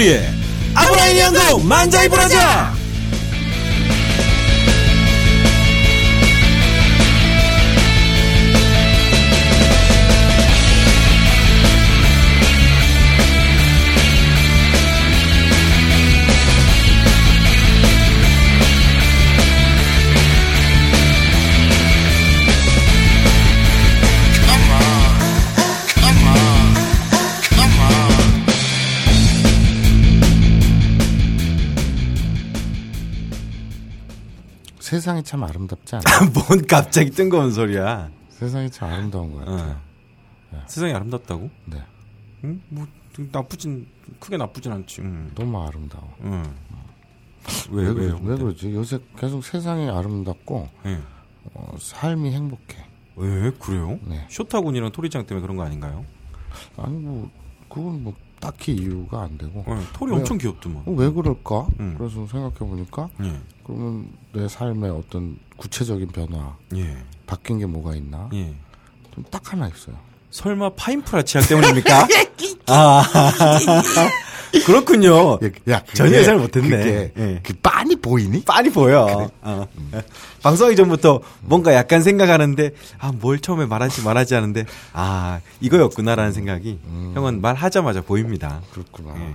죽돌이의 아브라인 양도 만자이 브라자 세상이 참 아름답지 않아? 뭔 갑자기 뜬금없는 소리야. 세상이 참 아름다운 것 같아요. 어. 세상이 아름답다고? 네. 응? 뭐 나쁘진 크게 나쁘진 않지. 응. 너무 아름다워. 응. 왜, 왜, 왜, 왜요? 왜? 그러지? 요새 계속 세상이 아름답고 예. 어, 삶이 행복해. 왜 그래요? 네. 쇼타군이랑 토리장 때문에 그런 거 아닌가요? 아니 뭐 그건 뭐 딱히 이유가 안 되고 어, 토리 왜- 엄청 귀엽더만. 어, 왜 그럴까? 음. 그래서 생각해 보니까 예. 그러면 내 삶의 어떤 구체적인 변화 예. 바뀐 게 뭐가 있나? 예. 좀 딱 하나 있어요. 설마 파인프라 치약 때문입니까? 아. 그렇군요. 야, 전혀 그게- 예상을 못했네. 그게 예. 그 빤히 보이니? 빤히 보여. 어. 방송하기 전부터 뭔가 약간 생각하는데, 아, 뭘 처음에 말하지 말하지 하는데, 아, 이거였구나라는 생각이 형은 말하자마자 보입니다. 그렇구나. 예.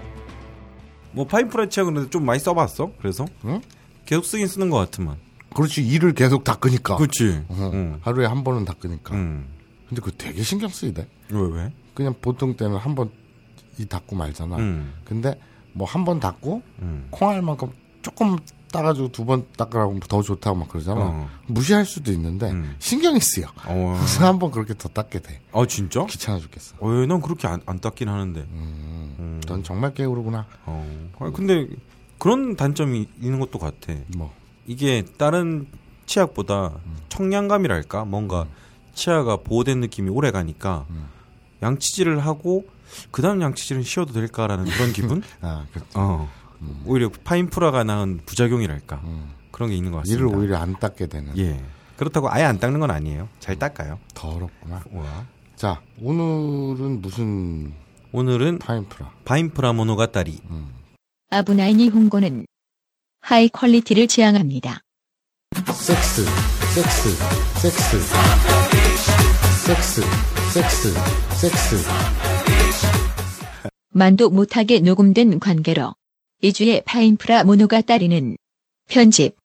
뭐 파인 프라 치약은 좀 많이 써봤어? 그래서? 응? 계속 쓰긴 쓰는 것 같으만. 그렇지 이를 계속 닦으니까. 그렇지. 어, 응. 하루에 한 번은 닦으니까. 응. 근데 그거 되게 신경 쓰이대. 왜, 왜? 그냥 보통 때는 한 번 이 닦고 말잖아. 응. 근데 뭐 한 번 닦고 응. 콩알 만큼 조금 따가지고 두 번 닦으라고 더 좋다고 막 그러잖아. 어. 무시할 수도 있는데 음. 신경이 쓰여. 어. 그래서 한 번 그렇게 더 닦게 돼. 아, 진짜? 귀찮아 죽겠어. 어, 왜, 난 그렇게 안, 안 닦긴 하는데. 음. 넌 정말 깨우르구나. 어. 아니, 근데 그런 단점이 있는 것도 같아. 뭐. 이게 다른 치약보다 음. 청량감이랄까? 뭔가 치아가 보호된 느낌이 오래 가니까 음. 양치질을 하고 그 다음 양치질은 쉬어도 될까라는 그런 기분? 아, 그, 어. 오히려 파인프라가 낳은 부작용이랄까? 음. 그런 게 있는 것 같습니다. 이를 오히려 안 닦게 되는. 예. 그렇다고 아예 안 닦는 건 아니에요. 잘 닦아요. 더럽구나. 와. 자, 오늘은 무슨 오늘은 파인프라. 파인프라 모노가타리. 아부나이 니홍고는 high quality를 지향합니다. 섹스, 섹스, 섹스. 섹스, 섹스, 섹스. 만도 못하게 녹음된 관계로 이주의 파인프라 모노가 따리는 편집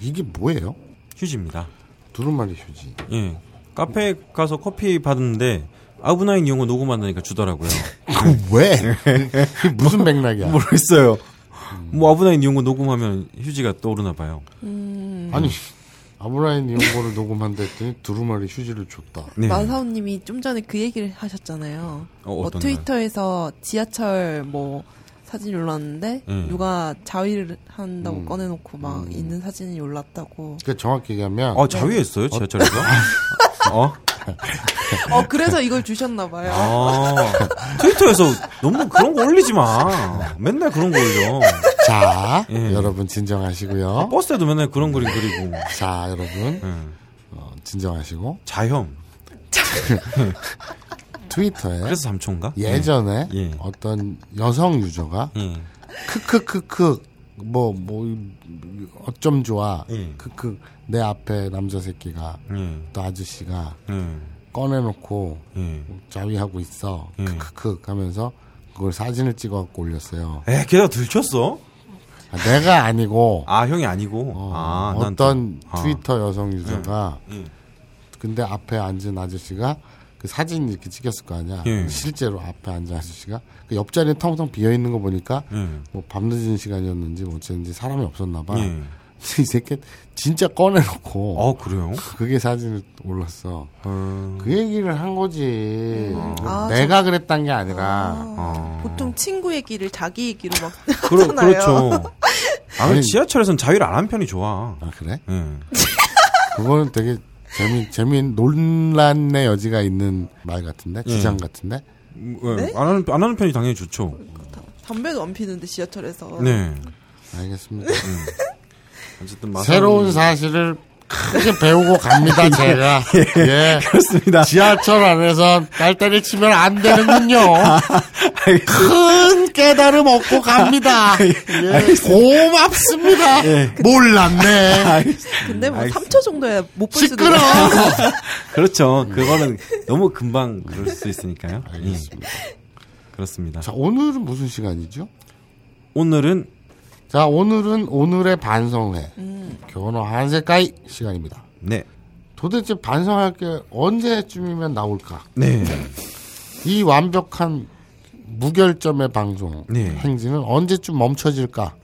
이게 뭐예요? 휴지입니다. 두루마리 휴지. 예. 카페 가서 커피 받았는데 아브나인 용어 녹음한다니까 주더라고요. 그 왜? 무슨 맥락이야? 모르겠어요. 뭐 아브나인 용어 녹음하면 휴지가 떠오르나 봐요. 아니, 아브라인 이런 거를 녹음한다 했더니 두루마리 휴지를 줬다. 네. 마사오님이 좀 전에 그 얘기를 하셨잖아요. 어, 뭐 트위터에서 지하철 뭐 사진이 올랐는데 음. 누가 자위를 한다고 음. 꺼내놓고 막 음. 있는 사진이 올랐다고. 그러니까 정확히 얘기하면 아 자위했어요 지하철에서? 어? 어 그래서 이걸 주셨나 봐요. 아 트위터에서 너무 그런 거 올리지 마. 맨날 그런 거 올려. 자, 예. 여러분 진정하시고요. 버스에도 맨날 그런 그림 그리고. 자, 여러분 예. 어, 진정하시고 자혐. 트위터에 그래서 삼촌가? 예전에 예. 어떤 여성 유저가 예. 크크크크 뭐뭐 어쩜 좋아 예. 크크 내 앞에 남자 새끼가 예. 또 아저씨가 예. 꺼내놓고 예. 자위하고 있어 예. 크크크 하면서 그걸 사진을 찍어갖고 올렸어요. 에, 게다가 들켰어? 아, 내가 아니고 아, 형이 아니고? 어, 아, 난떤 또- 아. 트위터 여성 유저가 예. 근데 앞에 앉은 아저씨가 그 사진 이렇게 찍혔을 거 아니야. 예. 실제로 앞에 앉은 아저씨가 그 옆자리에 텅텅 비어 있는 거 보니까 예. 뭐 밤늦은 시간이었는지 뭐 어쨌는지 사람이 없었나 봐. 예. 이 새끼 진짜 꺼내놓고 어 그래요? 그게 사진을 올랐어. 어, 그 얘기를 한 거지. 아, 내가 그랬단 게 아니라. 어. 보통 친구 얘기를 자기 얘기로 막 그러, 하잖아요. 그렇죠. 아, 아니, 지하철에선 자위를 안 한 편이 좋아. 아 그래? 예. 그거는 되게 재미 재미있는 논란의 여지가 있는 말 같은데 예. 주장 같은데. 음, 예. 안, 하는, 안 하는 편이 당연히 좋죠. 담배도 안 피는데 지하철에서. 네. 알겠습니다. 어쨌든 마사오- 새로운 사실을 크게 배우고 갑니다, 제가. 예. 그렇습니다. 지하철 안에서 딸딸이 치면 안 되는군요. 큰 깨달음 얻고 갑니다. 예. 고맙습니다. 몰랐네. 근데 뭐 알겠습니다. 3초 정도야 못볼 수도. 있어요. 그렇죠. 그거는 너무 금방 그럴 수 있으니까요. 예. 알겠습니다. 그렇습니다. 자, 오늘은 무슨 시간이죠? 오늘은 자, 오늘은 오늘의 반성회. 교노 한세까이 시간입니다. 네. 도대체 반성할 게 언제쯤이면 나올까? 네. 이 완벽한 무결점의 방송 네. 행진은 언제쯤 멈춰질까?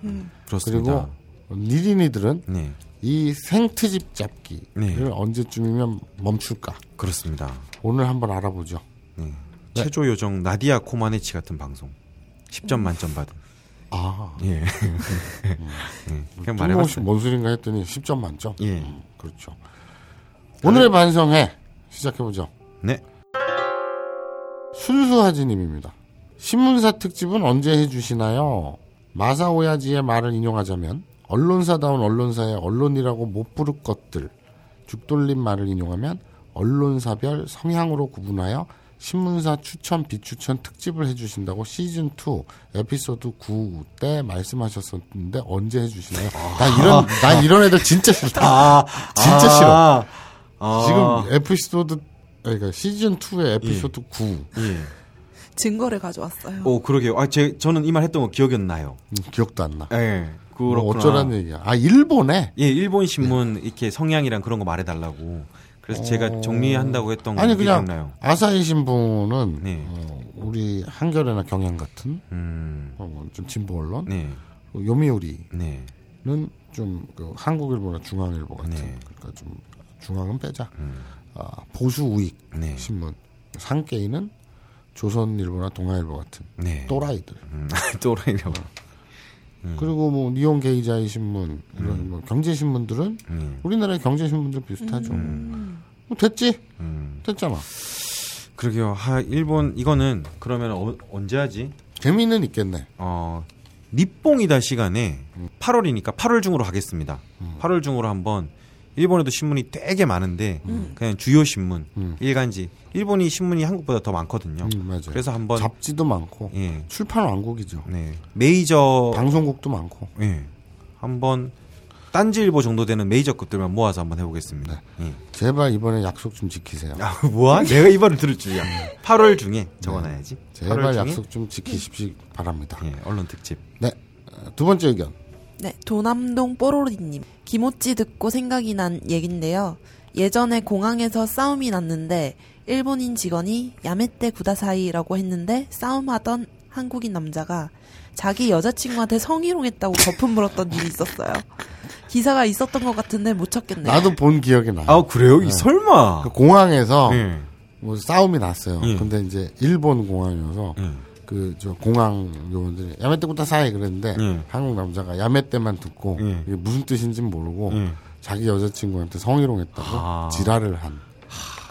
그렇습니다. 그리고 니린이들은 네. 이 생트집 잡기를 네. 언제쯤이면 멈출까? 그렇습니다. 오늘 한번 알아보죠. 네. 최조 요정 나디아 코마네치 같은 방송. 10점 만점 받은. 아, 예. 예. 그냥 뜬금없이 말해봤어요. 뭔 소린가 했더니 10점 만점. 예. 음, 그렇죠. 오늘의 반성회 시작해보죠. 네. 순수하지님입니다. 신문사 특집은 언제 해주시나요? 마사오야지의 말을 인용하자면 언론사다운 언론사의 언론이라고 못 부를 것들 죽돌림 말을 인용하면 언론사별 성향으로 구분하여 신문사 추천 비추천 특집을 해주신다고 시즌 2 에피소드 9 때 말씀하셨었는데 언제 해주시나요? 나 이런 나 이런 애들 진짜 싫다. 아, 진짜 싫어. 아. 지금 에피소드 그러니까 시즌 2의 에피소드 9 예. 증거를 가져왔어요. 오, 그러게요. 아, 제, 저는 이 말 했던 거 기억이 안 나요. 음, 기억도 안 나. 예. 뭐 그렇구나. 어쩌란 얘기야. 아 일본에 예, 일본 신문 이렇게 성향이랑 그런 거 말해달라고. 그래서 제가 정리한다고 했던 거 아니 그냥 기억나요. 아사히 신문은 네. 어, 우리 한겨레나 경향 같은 음, 어, 뭐좀 진보 언론, 네, 요미우리는 네, 좀그 한국일보나 중앙일보 같은 네. 그러니까 좀 중앙은 빼자. 음, 아, 보수 우익 네, 신문 상계인은 조선일보나 동아일보 같은 네. 또라이들. 음, 또라이라고. 그리고 뭐 니온 게이자이 신문 이런 뭐 경제 신문들은 네. 우리나라의 경제 신문들 비슷하죠. 뭐 됐지? 음. 됐잖아. 그러게요. 하, 일본 이거는 그러면 어, 언제 하지? 재미는 있겠네. 어, 니뽕이다 시간에 8월이니까 8월 중으로 하겠습니다. 8월 중으로 한번 일본에도 신문이 되게 많은데 그냥 주요 신문 음. 일간지 일본이 신문이 한국보다 더 많거든요. 음, 맞아요. 그래서 한번 잡지도 많고 예, 출판 왕국이죠. 네 메이저 방송국도 많고. 예, 한번 딴지일보 정도 되는 메이저급들만 모아서 한번 해보겠습니다. 예. 제발 이번에 약속 좀 지키세요. 아 뭐야? 내가 이번에 들을 줄이야. 8월 중에 적어놔야지. 8월 제발 중에 약속 좀 지키십시 바랍니다. 예, 언론 특집. 네. 어, 두 번째 의견. 네, 도남동 뽀로리님. 기모찌 듣고 생각이 난 얘긴데요. 예전에 공항에서 싸움이 났는데 일본인 직원이 야메떼 구다사이라고 했는데 싸움하던 한국인 남자가 자기 여자친구한테 성희롱했다고 거품 물었던 일이 있었어요. 기사가 있었던 것 같은데 못 찾겠네요. 나도 본 기억이 나. 아 그래요? 이 설마? 그 공항에서 예. 뭐 싸움이 났어요. 예. 근데 이제 일본 공항이어서 예. 그 저 공항 요원들이 야메떼부터 사이 그랬는데 예. 한국 남자가 야메떼만 듣고 예. 이게 무슨 뜻인지 모르고 예. 자기 여자친구한테 성희롱했다고 아. 지랄을 한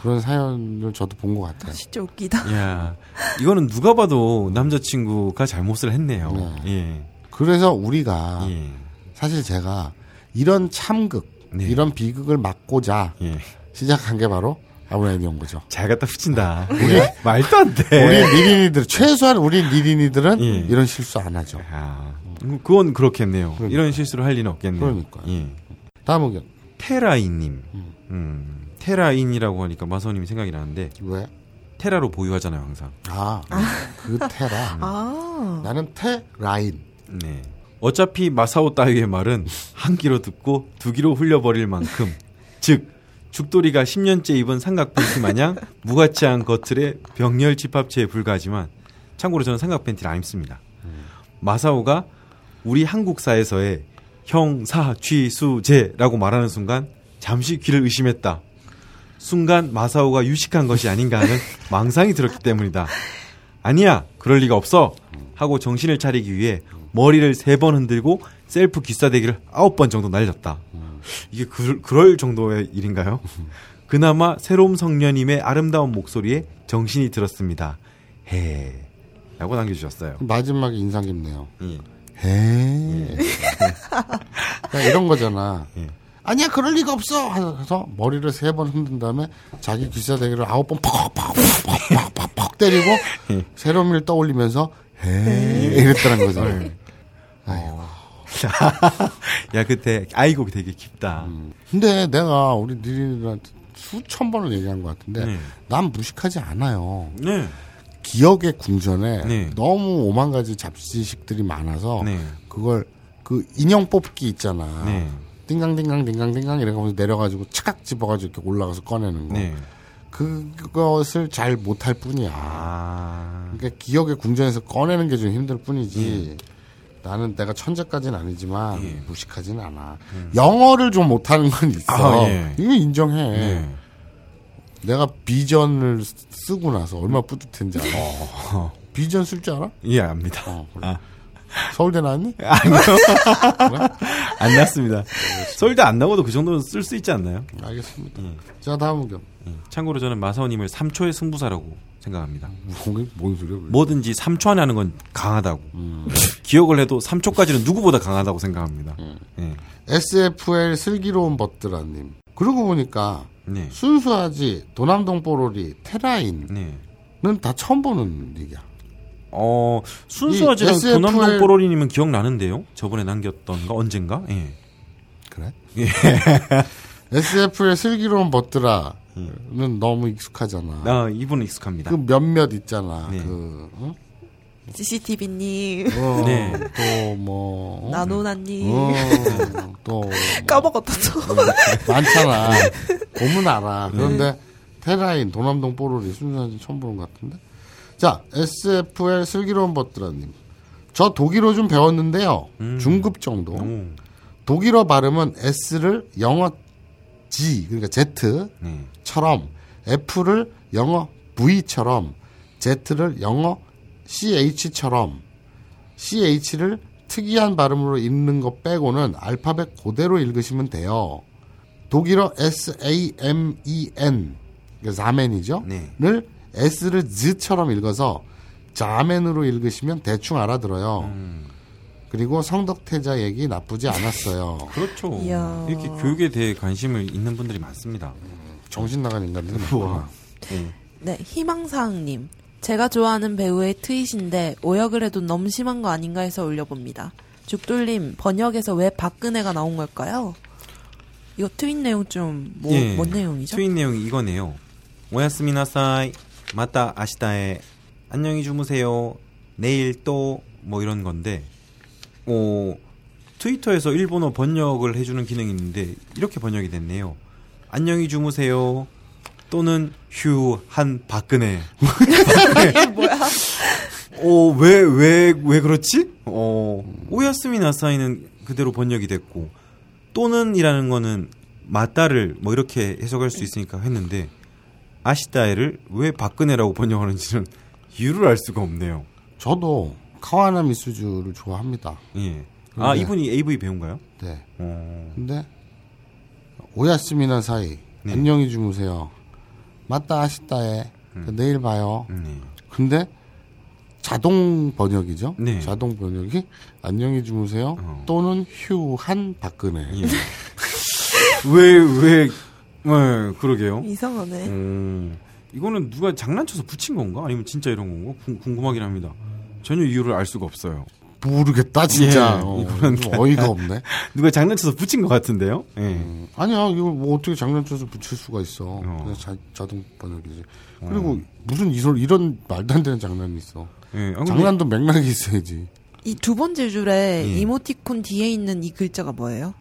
그런 사연을 저도 본 것 같아요. 진짜 웃기다. 야, 이거는 누가 봐도 남자친구가 잘못을 했네요. 예. 그래서 우리가 예. 사실 제가 이런 참극, 네. 이런 비극을 막고자 예. 시작한 게 바로 아브라함이 온 거죠. 잘 갖다 붙인다. 우리 말도 안 돼. 우리 니린이들, 최소한 우리 니린이들은 예. 이런 실수 안 하죠. 아, 음, 그건 그렇겠네요. 그러니까. 이런 실수를 할 리는 없겠네요. 그러니까요. 예. 다음 의견. 테라인님. 음. 테라인이라고 하니까 마선님이 생각이 나는데 왜? 테라로 보유하잖아요, 항상. 아, 그 테라. 아, 나는 테라인. 네. 어차피 마사오 따위의 말은 한 귀로 듣고 두 귀로 흘려버릴 만큼 즉 죽돌이가 10년째 입은 삼각 팬티 마냥 무가치한 겉틀에 병렬 집합체에 불과하지만 참고로 저는 삼각 팬티를 안 입습니다. 마사오가 우리 한국사에서의 형사쥐수제라고 말하는 순간 잠시 귀를 의심했다. 순간 마사오가 유식한 것이 아닌가 하는 망상이 들었기 때문이다. 아니야, 그럴 리가 없어. 하고 정신을 차리기 위해 머리를 세 번 흔들고 셀프 기싸대기를 아홉 번 정도 날렸다. 이게 그, 그럴 정도의 일인가요? 그나마 새로운 성녀님의 아름다운 목소리에 정신이 들었습니다. 해. 라고 남겨주셨어요. 마지막에 인상 깊네요. 예. 해. 그러니까 이런 거잖아. 예. 아니야, 그럴 리가 없어! 해서 머리를 세 번 흔든 다음에 자기 기사대기를 아홉 번 퍽 퍽 퍽 퍽퍽퍽 때리고 예. 새로운 일 떠올리면서 해. 이랬다는 거잖아. 아이고. 야, 그때, 아이고, 되게 깊다. 근데 내가 우리 니들한테 수천 번을 얘기한 것 같은데 네. 난 무식하지 않아요. 네. 기억의 궁전에 네. 너무 오만 가지 잡지식들이 많아서 네. 그걸 그 인형 뽑기 있잖아. 네. 띵강띵강 띵강띵강 이래가면서 내려가지고 착각 집어가지고 이렇게 올라가서 꺼내는 거. 네. 그것을 잘 못할 뿐이야. 아. 그러니까 기억의 궁전에서 꺼내는 게 좀 힘들 뿐이지. 예. 나는 내가 천재까지는 아니지만 예. 무식하진 않아. 영어를 좀 못하는 건 있어. 아, 예. 이거 인정해. 네. 내가 비전을 쓰- 쓰고 나서 얼마나 뿌듯한지 알아. 어. 비전 쓸 줄 알아? 예, 압니다. 어, 그래. 아. 서울대 나왔니? 안 났습니다. 서울대 안 나고도 그 정도는 쓸 수 있지 않나요? 알겠습니다. 예. 자, 다음 의견. 참고로 저는 마사오님을 3초의 승부사라고 생각합니다. 뭔, 뭔 소리야? 뭐든지 3초 안에 하는 건 강하다고. 기억을 해도 3초까지는 누구보다 강하다고 생각합니다. 예. SFL 슬기로운 벗드라님. 그러고 보니까 네. 순수하지, 도남동 뽀로리, 테라인은 네. 다 처음 보는 얘기야. 어, SFL 도남동 뽀로리님은 기억나는데요? 저번에 남겼던 거 언젠가? 예. 그래? SFL 슬기로운 벗드라는 너무 익숙하잖아. 아, 이분은 익숙합니다. 그 몇몇 있잖아. 네. 그, 어? CCTV님, 어, 네. 또 뭐, 어? 나노나님, 어, 또 뭐, 까먹었다 또. 많잖아. 보면 알아. 그런데 테라인, 도남동 뽀로리 순수한지 처음 보는 것 같은데. 자, SFL 슬기로운 벗드라님. 저 독일어 좀 배웠는데요. 중급 정도. 오, 독일어 발음은 S를 영어 G, 그러니까 Z처럼, 네. F를 영어 V처럼, Z를 영어 CH처럼, CH를 특이한 발음으로 읽는 것 빼고는 알파벳 그대로 읽으시면 돼요. 독일어 S-A-M-E-N, 그러니까 자멘이죠? 네. 를 S를 Z처럼 읽어서 자멘으로 읽으시면 대충 알아들어요. 음. 그리고 성덕태자 얘기 나쁘지 않았어요. 그렇죠. 이야. 이렇게 교육에 대해 관심을 있는 분들이 많습니다. 정신 나간 인간들이 많구나. 예. 네, 희망사항님. 제가 좋아하는 배우의 트윗인데 오역을 해도 너무 심한 거 아닌가 해서 올려봅니다. 죽돌님 번역에서 왜 박근혜가 나온 걸까요? 이거 트윗 내용 좀 뭐, 예. 뭔 내용이죠? 트윗 내용이 이거네요. 오야스미나사이, 마타 아시다에, 안녕히 주무세요. 내일 또, 뭐 이런 건데, 어, 트위터에서 일본어 번역을 해주는 기능이 있는데, 이렇게 번역이 됐네요. 안녕히 주무세요. 또는 휴, 한, 박근혜. 이게 뭐야? 어, 왜, 왜, 왜 그렇지? 어, 오야스미 나사이는 그대로 번역이 됐고, 또는이라는 거는 맞다를 뭐 이렇게 해석할 수 있으니까 했는데, 아시다에를 왜 박근혜라고 번역하는지는 이유를 알 수가 없네요. 저도 카와나 미스주를 좋아합니다. 예. 아, 네. 이분이 AV 배우인가요? 네. 어, 근데 오야스미나 사이 네. 안녕히 주무세요. 맞다 아시다에 내일 봐요. 네. 근데 자동 번역이죠. 네. 자동 번역이 안녕히 주무세요. 어. 또는 휴한 박근혜. 예. 왜, 왜, 네, 그러게요. 이상하네. 음, 이거는 누가 장난쳐서 붙인 건가? 아니면 진짜 이런 건가? 궁- 궁금하긴 합니다. 전혀 이유를 알 수가 없어요. 모르겠다 진짜. 예, 어, 이거는 어이가 없네. 누가 장난쳐서 붙인 것 같은데요? 예. 음, 아니야 이거 뭐 어떻게 장난쳐서 붙일 수가 있어. 어. 그냥 자, 자동 번역이지. 그리고 무슨 이런 이런 말도 안 되는 장난이 있어. 예. 아, 장난도 맥락이 있어야지. 이 두 번째 줄에 예. 이모티콘 뒤에 있는 이 글자가 뭐예요?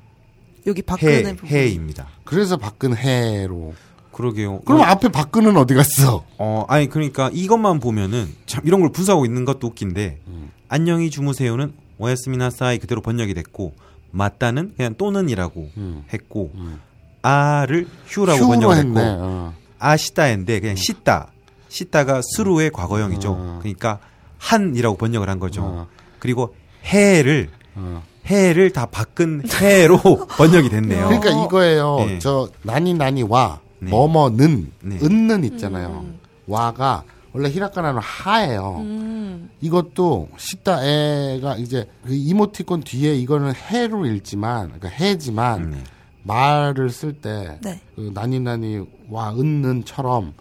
여기 박근혜 해, 부분. 해입니다. 그래서 박근혜로. 그러게요. 그럼 어, 앞에 박근은 어디 갔어? 어, 아니, 그러니까 이것만 보면은 참 이런 걸 분석하고 있는 것도 웃긴데, 음. 안녕히 주무세요는 오야스미나사이 그대로 번역이 됐고, 맞다는 그냥 또는이라고 음. 했고 음. 아를 휴라고 휴로 번역을 했네. 했고 어. 아시다인데 그냥 씻다 씻다가 스루의 과거형이죠. 어. 그러니까 한이라고 번역을 한 거죠. 어. 그리고 해를 어. 해를 다 바꾼 해로 번역이 됐네요. 그러니까 이거예요. 네. 저 나니 나니 와 네. 뭐뭐는 네. 은는 있잖아요. 와가 원래 히라카나는 하예요. 음. 이것도 시다 에가 이제 그 이모티콘 뒤에 이거는 해로 읽지만 그러니까 해지만 네. 말을 쓸때 네. 그 나니 나니 와 은는처럼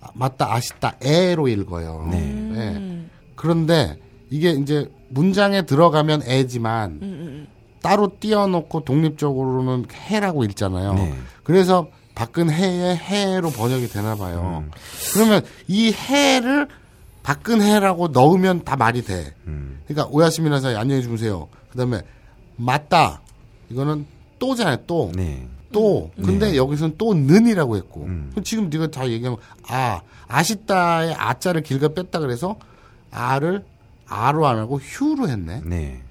아, 맞다 아시다 에로 읽어요. 네. 네. 음. 그런데 이게 이제 문장에 들어가면 에지만 음, 음, 따로 띄워놓고 독립적으로는 해라고 읽잖아요. 네. 그래서 박근 해의 해로 번역이 되나 봐요. 음. 그러면 이 해를 박근 해라고 넣으면 다 말이 돼. 음. 그러니까 오야시미나 사이 안녕히 주무세요. 그다음에 맞다. 이거는 또잖아요. 또. 네. 또. 근데 여기서는 또 는이라고 했고. 음. 지금 네가 다 얘기한 거, 아, 아시다의 아자를 길가 뺐다 그래서 아를 아로 안 하고 휴로 했네. 네.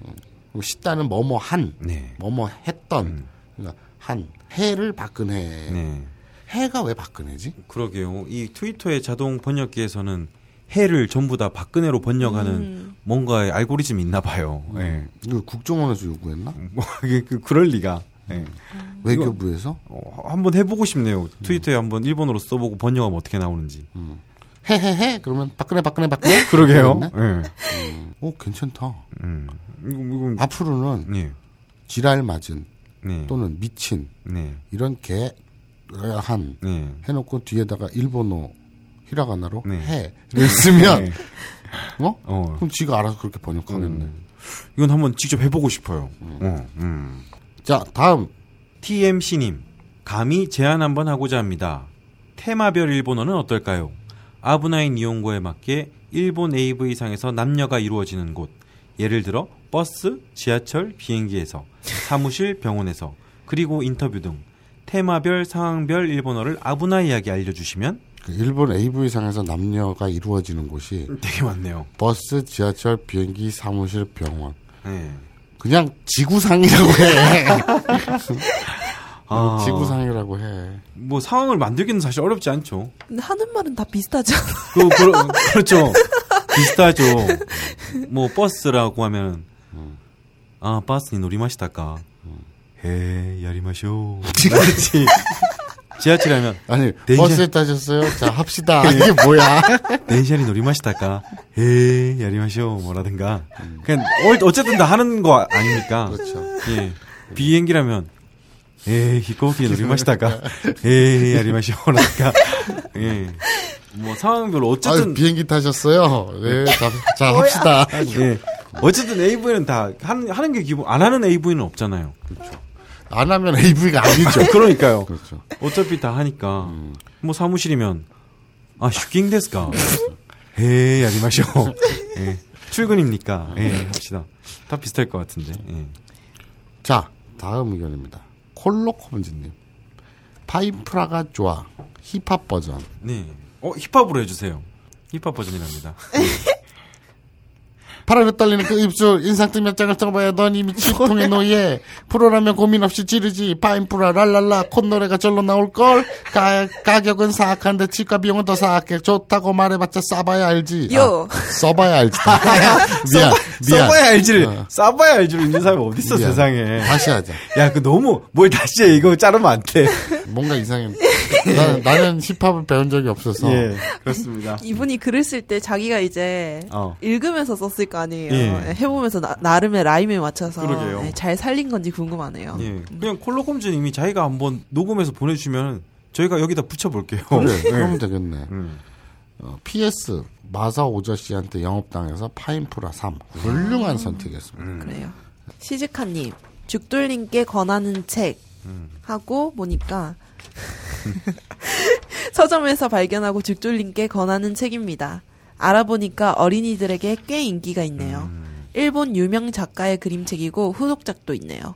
그리고 시다는 뭐뭐 한, 네. 뭐뭐 했던. 음. 그러니까 한 해를 박근혜. 네. 해가 왜 박근혜지? 그러게요. 이 트위터의 자동 번역기에서는 해를 전부 다 박근혜로 번역하는 음. 뭔가의 알고리즘이 있나 봐요. 예. 이거 국정원에서 요구했나? 뭐, 이게 그, 그럴 리가. 예. 외교부에서? 어, 한번 해보고 싶네요. 트위터에 한번 일본어로 써보고 번역하면 어떻게 나오는지. 해해해 그러면 박근혜 박근혜 박근혜? 그러게요. 예. 오 괜찮다. 음. 이거, 이거, 앞으로는 예. 지랄 맞은 네. 또는 미친 네. 이런 개한 네. 해놓고 뒤에다가 일본어 히라가나로 네. 해를 쓰면 네. 어? 어. 그럼 지가 알아서 그렇게 번역하겠네. 음. 이건 한번 직접 해보고 싶어요. 어, 음. 자 다음 TMC님, 감히 제안 한번 하고자 합니다. 테마별 일본어는 어떨까요? 아브나인 이용고에 맞게 일본 AV상에서 남녀가 이루어지는 곳. 예를 들어 버스, 지하철, 비행기에서, 사무실, 병원에서, 그리고 인터뷰 등 테마별, 상황별 일본어를 아브나이하게 알려주시면 그 일본 AV 상에서 남녀가 이루어지는 곳이 되게 많네요. 버스, 지하철, 비행기, 사무실, 병원. 네. 그냥 지구상이라고 해. 아, 뭐 지구상이라고 해. 뭐 상황을 만들기는 사실 어렵지 않죠. 근데 하는 말은 다 비슷하죠. 그, 그, 그렇죠. 비슷하죠. 뭐 버스라고 하면 음. 아 버스니 놀이마시다까. 음. 야리마쇼. 그렇지. 지하철하면 아니 덴션... 버스 타셨어요? 자 합시다. 이게 뭐야? 덴션이 노리마시다까. 해 야리마쇼 뭐라든가. 음. 그냥 어, 어쨌든 다 하는 거 아닙니까? 그렇죠. 예. 비행기라면 에, 히코키 노리마시다까. 해, 야리마쇼.라든가. 예. 뭐, 상황별로 아, 어쨌든. 비행기 타셨어요? 네, 자, 자 합시다. 예. 어쨌든 AV는 다 하는, 하는 게 기본, 안 하는 AV는 없잖아요. 안 하면 AV가 아니죠. 그러니까요. 그렇죠. 어차피 다 하니까. 뭐 사무실이면, 아, 出勤ですか? ええ, やりましょう. 예. 출근입니까? 예, 합시다. 다 비슷할 것 같은데. 예. 자, 다음 의견입니다. 콜로코문지님. 파이프라가 좋아. 힙합 버전. 네. 어, 힙합으로 해주세요. 힙합 버전이랍니다. 파란에 떨리는 그 입술, 인상등 몇 장을 써봐야 넌 이미 치통의 노예. 프로라면 고민 없이 지르지. 파인프라, 랄랄라, 콧노래가 절로 나올걸. 가, 가격은 사악한데 치과 비용은 더 사악해. 좋다고 말해봤자 싸봐야 알지. 요. 아, 써봐야 알지. 미안, 미안. 써봐야 알지를, 어. 싸봐야 알지를 있는 사람이 어딨어, 미안. 세상에. 다시 하자. 야, 그 너무, 뭘 다시 해. 이거 자르면 안 돼. 뭔가 이상해. 나, 나는 힙합을 배운 적이 없어서. 예, 그렇습니다. 이분이 글을 쓸 때 자기가 이제 어. 읽으면서 썼을 거 아니에요. 예. 해보면서 나, 름의 라임에 맞춰서 그러게요. 네, 잘 살린 건지 궁금하네요. 예. 그냥 콜로콤즈님이 자기가 한번 녹음해서 보내주시면 저희가 여기다 붙여볼게요. 그래, 예. 그러면 되겠네. 음. 어, PS 마사 오저 씨한테 영업당해서 파인프라 3 훌륭한 선택이었습니다. 그래요. 시즈카님, 죽돌님께 권하는 책 하고 보니까 서점에서 발견하고 죽돌님께 권하는 책입니다. 알아보니까 어린이들에게 꽤 인기가 있네요. 일본 유명 작가의 그림책이고 후속작도 있네요.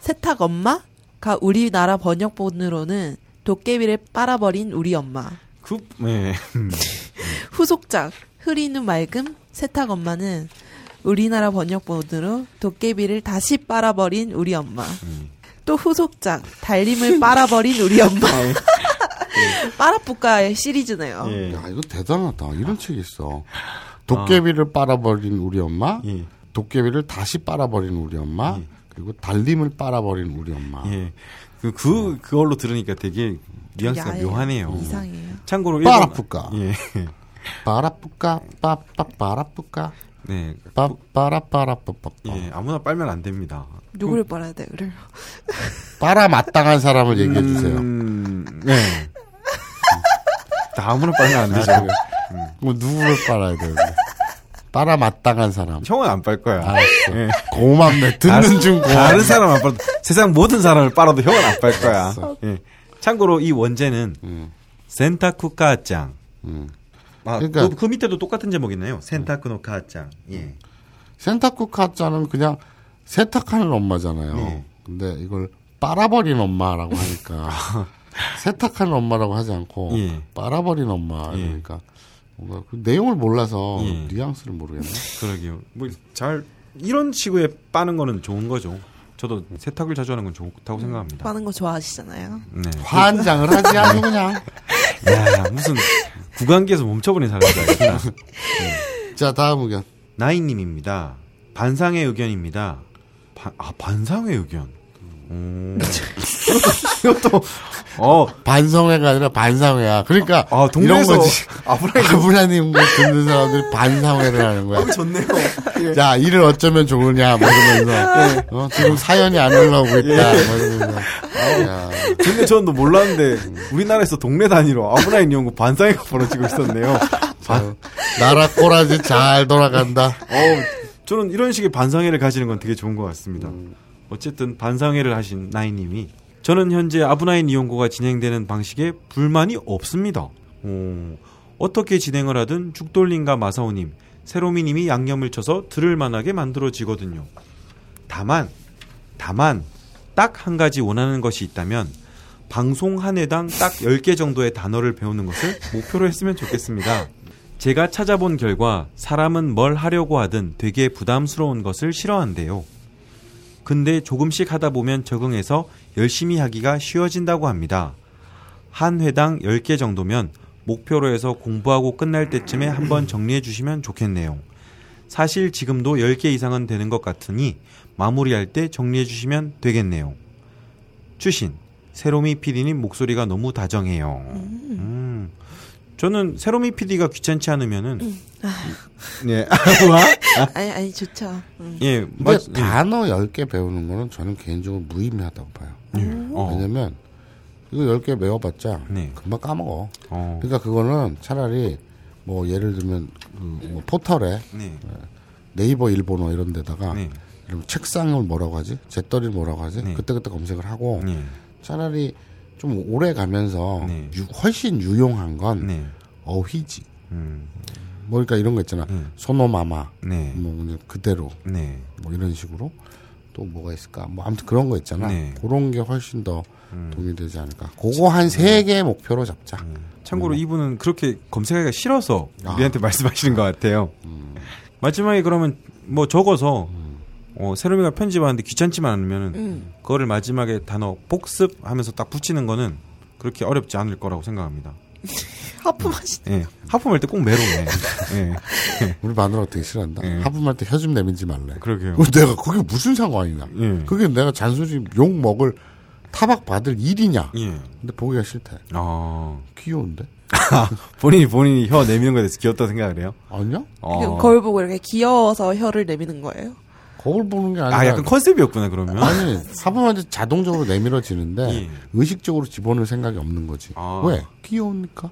세탁 엄마가 우리나라 번역본으로는 도깨비를 빨아버린 우리 엄마. 그, 예. 음. 후속작 흐리는 맑음 세탁 엄마는 우리나라 번역본으로 도깨비를 다시 빨아버린 우리 엄마. 또 후속작 달림을 빨아버린 우리 엄마. 빠라뿌까의 시리즈네요. 예. 야, 이거 대단하다. 이런 책이 있어. 도깨비를 빨아버린 우리 엄마, 예. 도깨비를 다시 빨아버린 우리 엄마, 그리고 달림을 빨아버린 우리 엄마. 예. 그, 그, 그걸로 들으니까 되게 뉘앙스가 야해요. 묘하네요. 이상해요. 참고로 빠라뿌까. 일본- 예. 빠라뿌까, 빠빠, 빠라뿌까, 네. 빠 빠라, 빠라빠빠. 예. 아무나 빨면 안 됩니다. 누구를 빨아야 돼, 그래요? 빨아 마땅한 사람을 얘기해 주세요. 음, 네. 다 아무나 빨면 안 되죠. 뭐 누구를 빨아야 되는데. 빨아 마땅한 사람. 형은 안 빨 거야. 알았어. 예. 고맙네. 듣는 중 고맙네. 다른 사람 안 빨아도 세상 모든 사람을 빨아도 형은 안 빨 거야. 예. 참고로 이 원제는 음, 센타쿠 카짱. 음. 아, 그러니까- 그, 그 밑에도 똑같은 제목이네요. 센타쿠노 카짱. 예. 센타쿠 카짜는 그냥 세탁하는 엄마잖아요. 네. 근데 이걸 빨아버린 엄마라고 하니까 세탁하는 엄마라고 하지 않고 예. 빨아버린 엄마 예. 그러니까 뭔가 그 내용을 몰라서 예. 뉘앙스를 모르겠네. 그러게요. 뭐 잘 이런 식의 빠는 거는 좋은 거죠. 저도 세탁을 자주 하는 건 좋다고 생각합니다. 빠는 거 좋아하시잖아요. 네. 환장을 하지 아주 그냥. 야, 무슨 구강기에서 멈춰버린 사람이다. 아, 자 다음 의견. 나이님입니다. 반상의 의견입니다. 반, 아, 반상의 의견. 오. 이것도, 어, 반성회가 아니라 반상회야. 그러니까 아, 동네에서 아브라님 거 듣는 사람들이 반상회를 하는 거야. 좋네요. 자, 일을 어쩌면 좋으냐, 뭐 이러면서. 어, 지금 사연이 안 올라오고 있다, 뭐 이러면서. 야, 근데 저는 몰랐는데, 우리나라에서 동네 단위로 아브라함 연구 반상회가 벌어지고 있었네요. 자, 나라 꼬라지 잘 돌아간다. 어, 저는 이런 식의 반상회를 가지는 건 되게 좋은 것 같습니다. 어쨌든 반상회를 하신 나이님이 저는 현재 아브나인 이용고가 진행되는 방식에 불만이 없습니다. 오, 어떻게 진행을 하든 죽돌림과 마사오님, 세로미님이 양념을 쳐서 들을 만하게 만들어지거든요. 다만, 다만 딱 한 가지 원하는 것이 있다면 방송 한 회당 딱 10개 정도의 단어를 배우는 것을 목표로 했으면 좋겠습니다. 제가 찾아본 결과 사람은 뭘 하려고 하든 되게 부담스러운 것을 싫어한대요. 근데 조금씩 하다 보면 적응해서 열심히 하기가 쉬워진다고 합니다. 한 회당 10개 정도면 목표로 해서 공부하고 끝날 때쯤에 한번 정리해 주시면 좋겠네요. 사실 지금도 10개 이상은 되는 것 같으니 마무리할 때 정리해 주시면 되겠네요. 추신, 세로미 PD님 목소리가 너무 다정해요. 음. 저는 세로미 PD가 귀찮지 않으면은 예. 아니, 아니, 좋죠. 음. 예, 맞, 예. 단어 10개 배우는 거는 저는 개인적으로 무의미하다고 봐요. 어. 왜냐면, 이거 10개 외워봤자, 네. 금방 까먹어. 어. 그러니까 그거는 차라리, 뭐, 예를 들면, 그뭐 포털에 네. 네이버 일본어 이런 데다가, 네. 이런 책상을 뭐라고 하지? 재떨이를 뭐라고 하지? 네. 그때그때 검색을 하고, 네. 차라리 좀 오래 가면서 네. 유- 훨씬 유용한 건 네. 어휘지. 음. 뭐 그러니까 이런 거 있잖아. 음. 소노마마. 네. 뭐 그대로 네. 뭐 이런 식으로 또 뭐가 있을까? 뭐 아무튼 그런 거 있잖아. 네. 그런 게 훨씬 더 음. 도움이 되지 않을까. 그거 한 세 개 목표로 잡자. 참고로 이분은 그렇게 검색하기가 싫어서 아. 우리한테 말씀하시는 것 같아요. 마지막에 그러면 뭐 적어서 어, 세로미가 편집하는데 귀찮지만 않으면은 음. 그거를 마지막에 단어 복습하면서 딱 붙이는 거는 그렇게 어렵지 않을 거라고 생각합니다. 하품하시. 예. 하품할 때 꼭 메롱해. 예. 우리 마누라 되게 싫어한다. 네. 하품할 때 혀 좀 내밀지 말래. 그러게요. 그 내가 그게 무슨 상관이냐. 예. 그게 내가 잔소리 욕 먹을 타박 받을 일이냐. 예. 근데 보기가 싫대. 아. 귀여운데? 본인이 본인이 혀 내미는 거에 대해서 귀엽다 생각을 해요? 아니야? 어. 거울 보고 이렇게 귀여워서 혀를 내미는 거예요. 거울 보는 게 아니라. 아, 약간 컨셉이었구나, 그러면. 아니, 때 자동적으로 내밀어지는데, 예. 의식적으로 집어넣을 생각이 없는 거지. 아. 왜? 귀여우니까.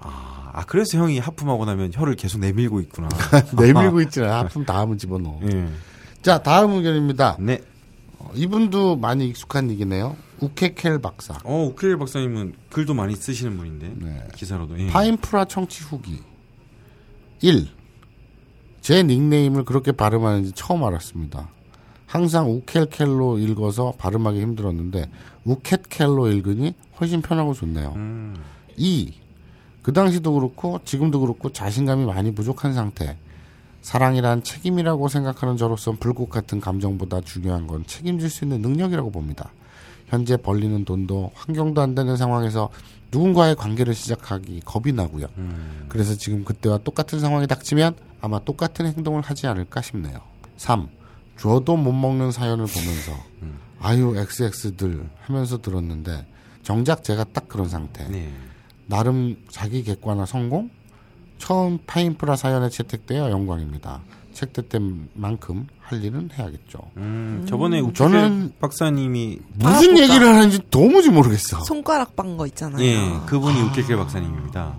아, 아, 그래서 형이 하품하고 나면 혀를 계속 내밀고 있구나. 내밀고 있잖아. 하품 다음은 집어넣어. 예. 자, 다음 의견입니다. 네. 어, 이분도 많이 익숙한 얘기네요. 우케켈 박사. 어, 우케일 박사님은 글도 많이 쓰시는 분인데. 네. 기사로도. 예. 파인프라 청취 후기. 1. 제 닉네임을 그렇게 발음하는지 처음 알았습니다. 항상 우켈켈로 읽어서 발음하기 힘들었는데 우켓켈로 읽으니 훨씬 편하고 좋네요. 음. 2. 그 당시도 그렇고 지금도 그렇고 자신감이 많이 부족한 상태. 사랑이란 책임이라고 생각하는 저로선 불꽃 같은 감정보다 중요한 건 책임질 수 있는 능력이라고 봅니다. 현재 벌리는 돈도 환경도 안 되는 상황에서 누군가의 관계를 시작하기 겁이 나고요. 그래서 지금 그때와 똑같은 상황이 닥치면 아마 똑같은 행동을 하지 않을까 싶네요. 3. 줘도 못 먹는 사연을 보면서 아유 XX들 하면서 들었는데 정작 제가 딱 그런 상태. 네. 나름 자기 객관화 성공? 처음 파인프라 사연에 채택되어 영광입니다. 채택된 만큼 할 일은 해야겠죠. 음, 저번에 우철 저는- 박사님이 무슨 아, 얘기를 하는지 도무지 모르겠어. 손가락 빤 거 있잖아요. 예, 그분이 우케케 박사님입니다.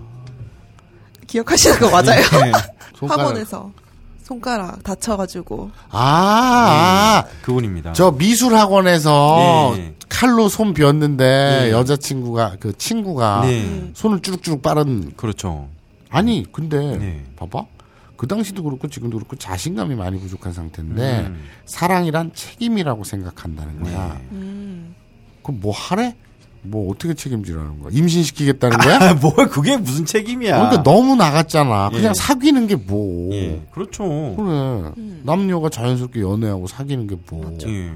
기억하시는 거 맞아요? 네, 손가락. 학원에서 손가락 다쳐가지고 아, 아, 그분입니다. 저 미술 학원에서 네. 칼로 손 비었는데 네. 여자친구가 그 친구가 네, 손을 쭈룩쭈룩 빠른 그렇죠. 아니 근데 네. 봐봐 그 당시도 그렇고 지금도 그렇고 자신감이 많이 부족한 상태인데 음. 사랑이란 책임이라고 생각한다는 거야. 네. 음. 그럼 뭐 하래? 뭐 어떻게 책임지라는 거야? 임신시키겠다는 거야? 아, 뭐 그게 무슨 책임이야? 그러니까 너무 나갔잖아. 그냥 예. 사귀는 게 뭐. 예, 그렇죠. 그래. 남녀가 자연스럽게 연애하고 사귀는 게 뭐. 예.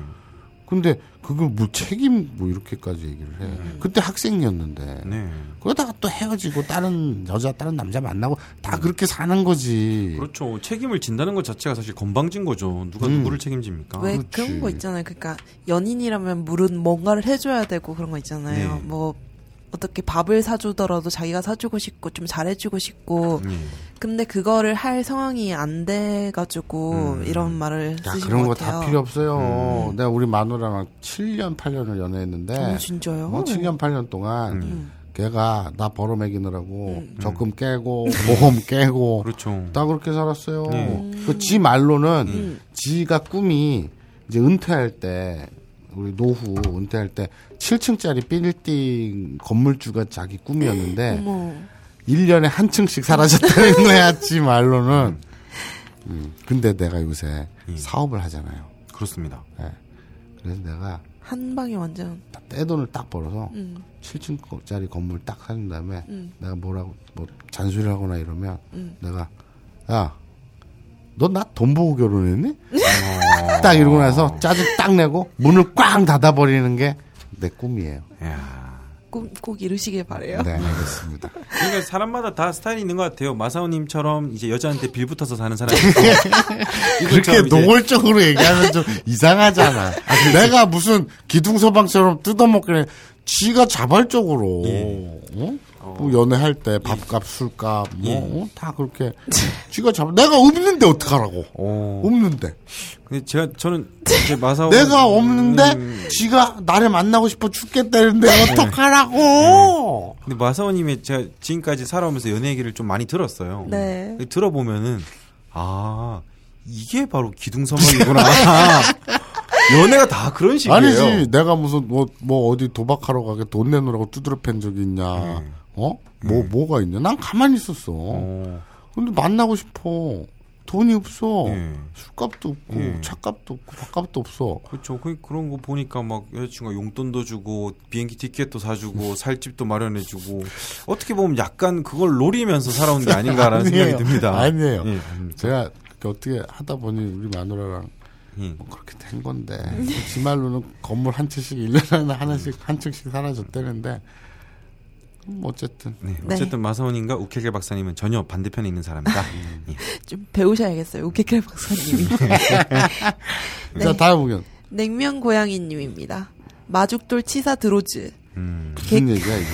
근데 그걸 뭐 책임 뭐 이렇게까지 얘기를 해. 그때 학생이었는데. 네. 그러다가 또 헤어지고 다른 여자 다른 남자 만나고 다 그렇게 사는 거지. 그렇죠. 책임을 진다는 것 자체가 사실 건방진 거죠. 누가 음. 누구를 책임집니까? 왜 그렇지. 그런 거 있잖아요. 그러니까 연인이라면 물은 뭔가를 해줘야 되고 그런 거 있잖아요. 네. 뭐 어떻게 밥을 사주더라도 자기가 사주고 싶고 좀 잘해주고 싶고 예. 근데 그거를 할 상황이 안 돼가지고 음. 이런 말을 야, 쓰신 그런 것거 같아요. 다 필요 없어요. 음. 내가 우리 마누라랑 7년, 8년을 연애했는데, 어, 진짜요? 뭐 7년, 8년 동안 음. 걔가 나 벌어먹이느라고 적금 깨고, 보험 깨고, 그렇죠. 다 그렇게 살았어요. 네. 그지 말로는 음. 지가 꿈이 이제 은퇴할 때, 우리 노후 은퇴할 때 7층짜리 빌딩 건물주가 자기 꿈이었는데, 어머. 1년에 한 층씩 사라졌다는 거야, 지 말로는. 음, 근데 내가 요새 음. 사업을 하잖아요. 그렇습니다. 예. 그래서 내가 한 방에 완전 딱 떼돈을 딱 벌어서 음, 7층짜리 건물 딱 사준 다음에 음. 내가 뭐라고 뭐 잔소리를 하거나 이러면 음. 내가 야 너 나 돈 보고 결혼했니? 어. 딱 이러고 나서 짜증 딱 내고 문을 꽝 닫아버리는 게 내 꿈이에요. 야. 꼭, 꼭 이루시길 바래요. 네, 알겠습니다. 그러니까 사람마다 다 스타일이 있는 것 같아요. 마사오님처럼 이제 여자한테 빌붙어서 사는 사람이 있고 그렇게 노골적으로 얘기하면 좀 이상하잖아. 내가 무슨 기둥서방처럼 뜯어먹기는 지가 자발적으로 예. 어? 뭐 연애할 때 밥값, 술값 뭐 예. 어? 다 그렇게 지가 잡. 내가 없는데 어떡하라고? 오. 없는데 근데 제가 저는 이제 마사오 내가 없는데 음, 지가 나를 만나고 싶어 죽겠다는데 어떡하라고? 근데 마사오님의 제가 지금까지 살아오면서 연애 얘기를 좀 많이 들었어요. 네. 들어보면은 아 이게 바로 기둥서방이구나. 연애가 다 그런 식이에요. 아니지 내가 무슨 뭐 뭐 어디 도박하러 가게 돈 내놓으라고 두드려 팬 적이 있냐? 네. 어? 뭐 뭐가 있냐? 난 가만히 있었어. 어, 근데 만나고 싶어. 돈이 없어. 예. 술값도 없고 예. 차값도 없고 밥값도 없어. 그렇죠. 그, 그런 거 보니까 막 여자친구가 용돈도 주고 비행기 티켓도 사주고 살집도 마련해주고 어떻게 보면 약간 그걸 노리면서 살아온 게 아닌가라는. 생각이 듭니다. 아니에요. 예. 제가 어떻게 하다 보니 우리 마누라랑 예. 뭐 그렇게 된 건데 지 말로는 건물 한 채씩 1년에 하나씩 한 층씩 사라졌다는데 뭐 어쨌든 네, 네. 어쨌든 마사오님과 우케게 박사님은 전혀 반대편에 있는 사람이다. 예. 좀 배우셔야겠어요. 우케케 박사님이. 네. 자 다음 의견 냉면 고양이님입니다. 마죽돌 치사 드로즈. 음, 무슨 얘기야 이게?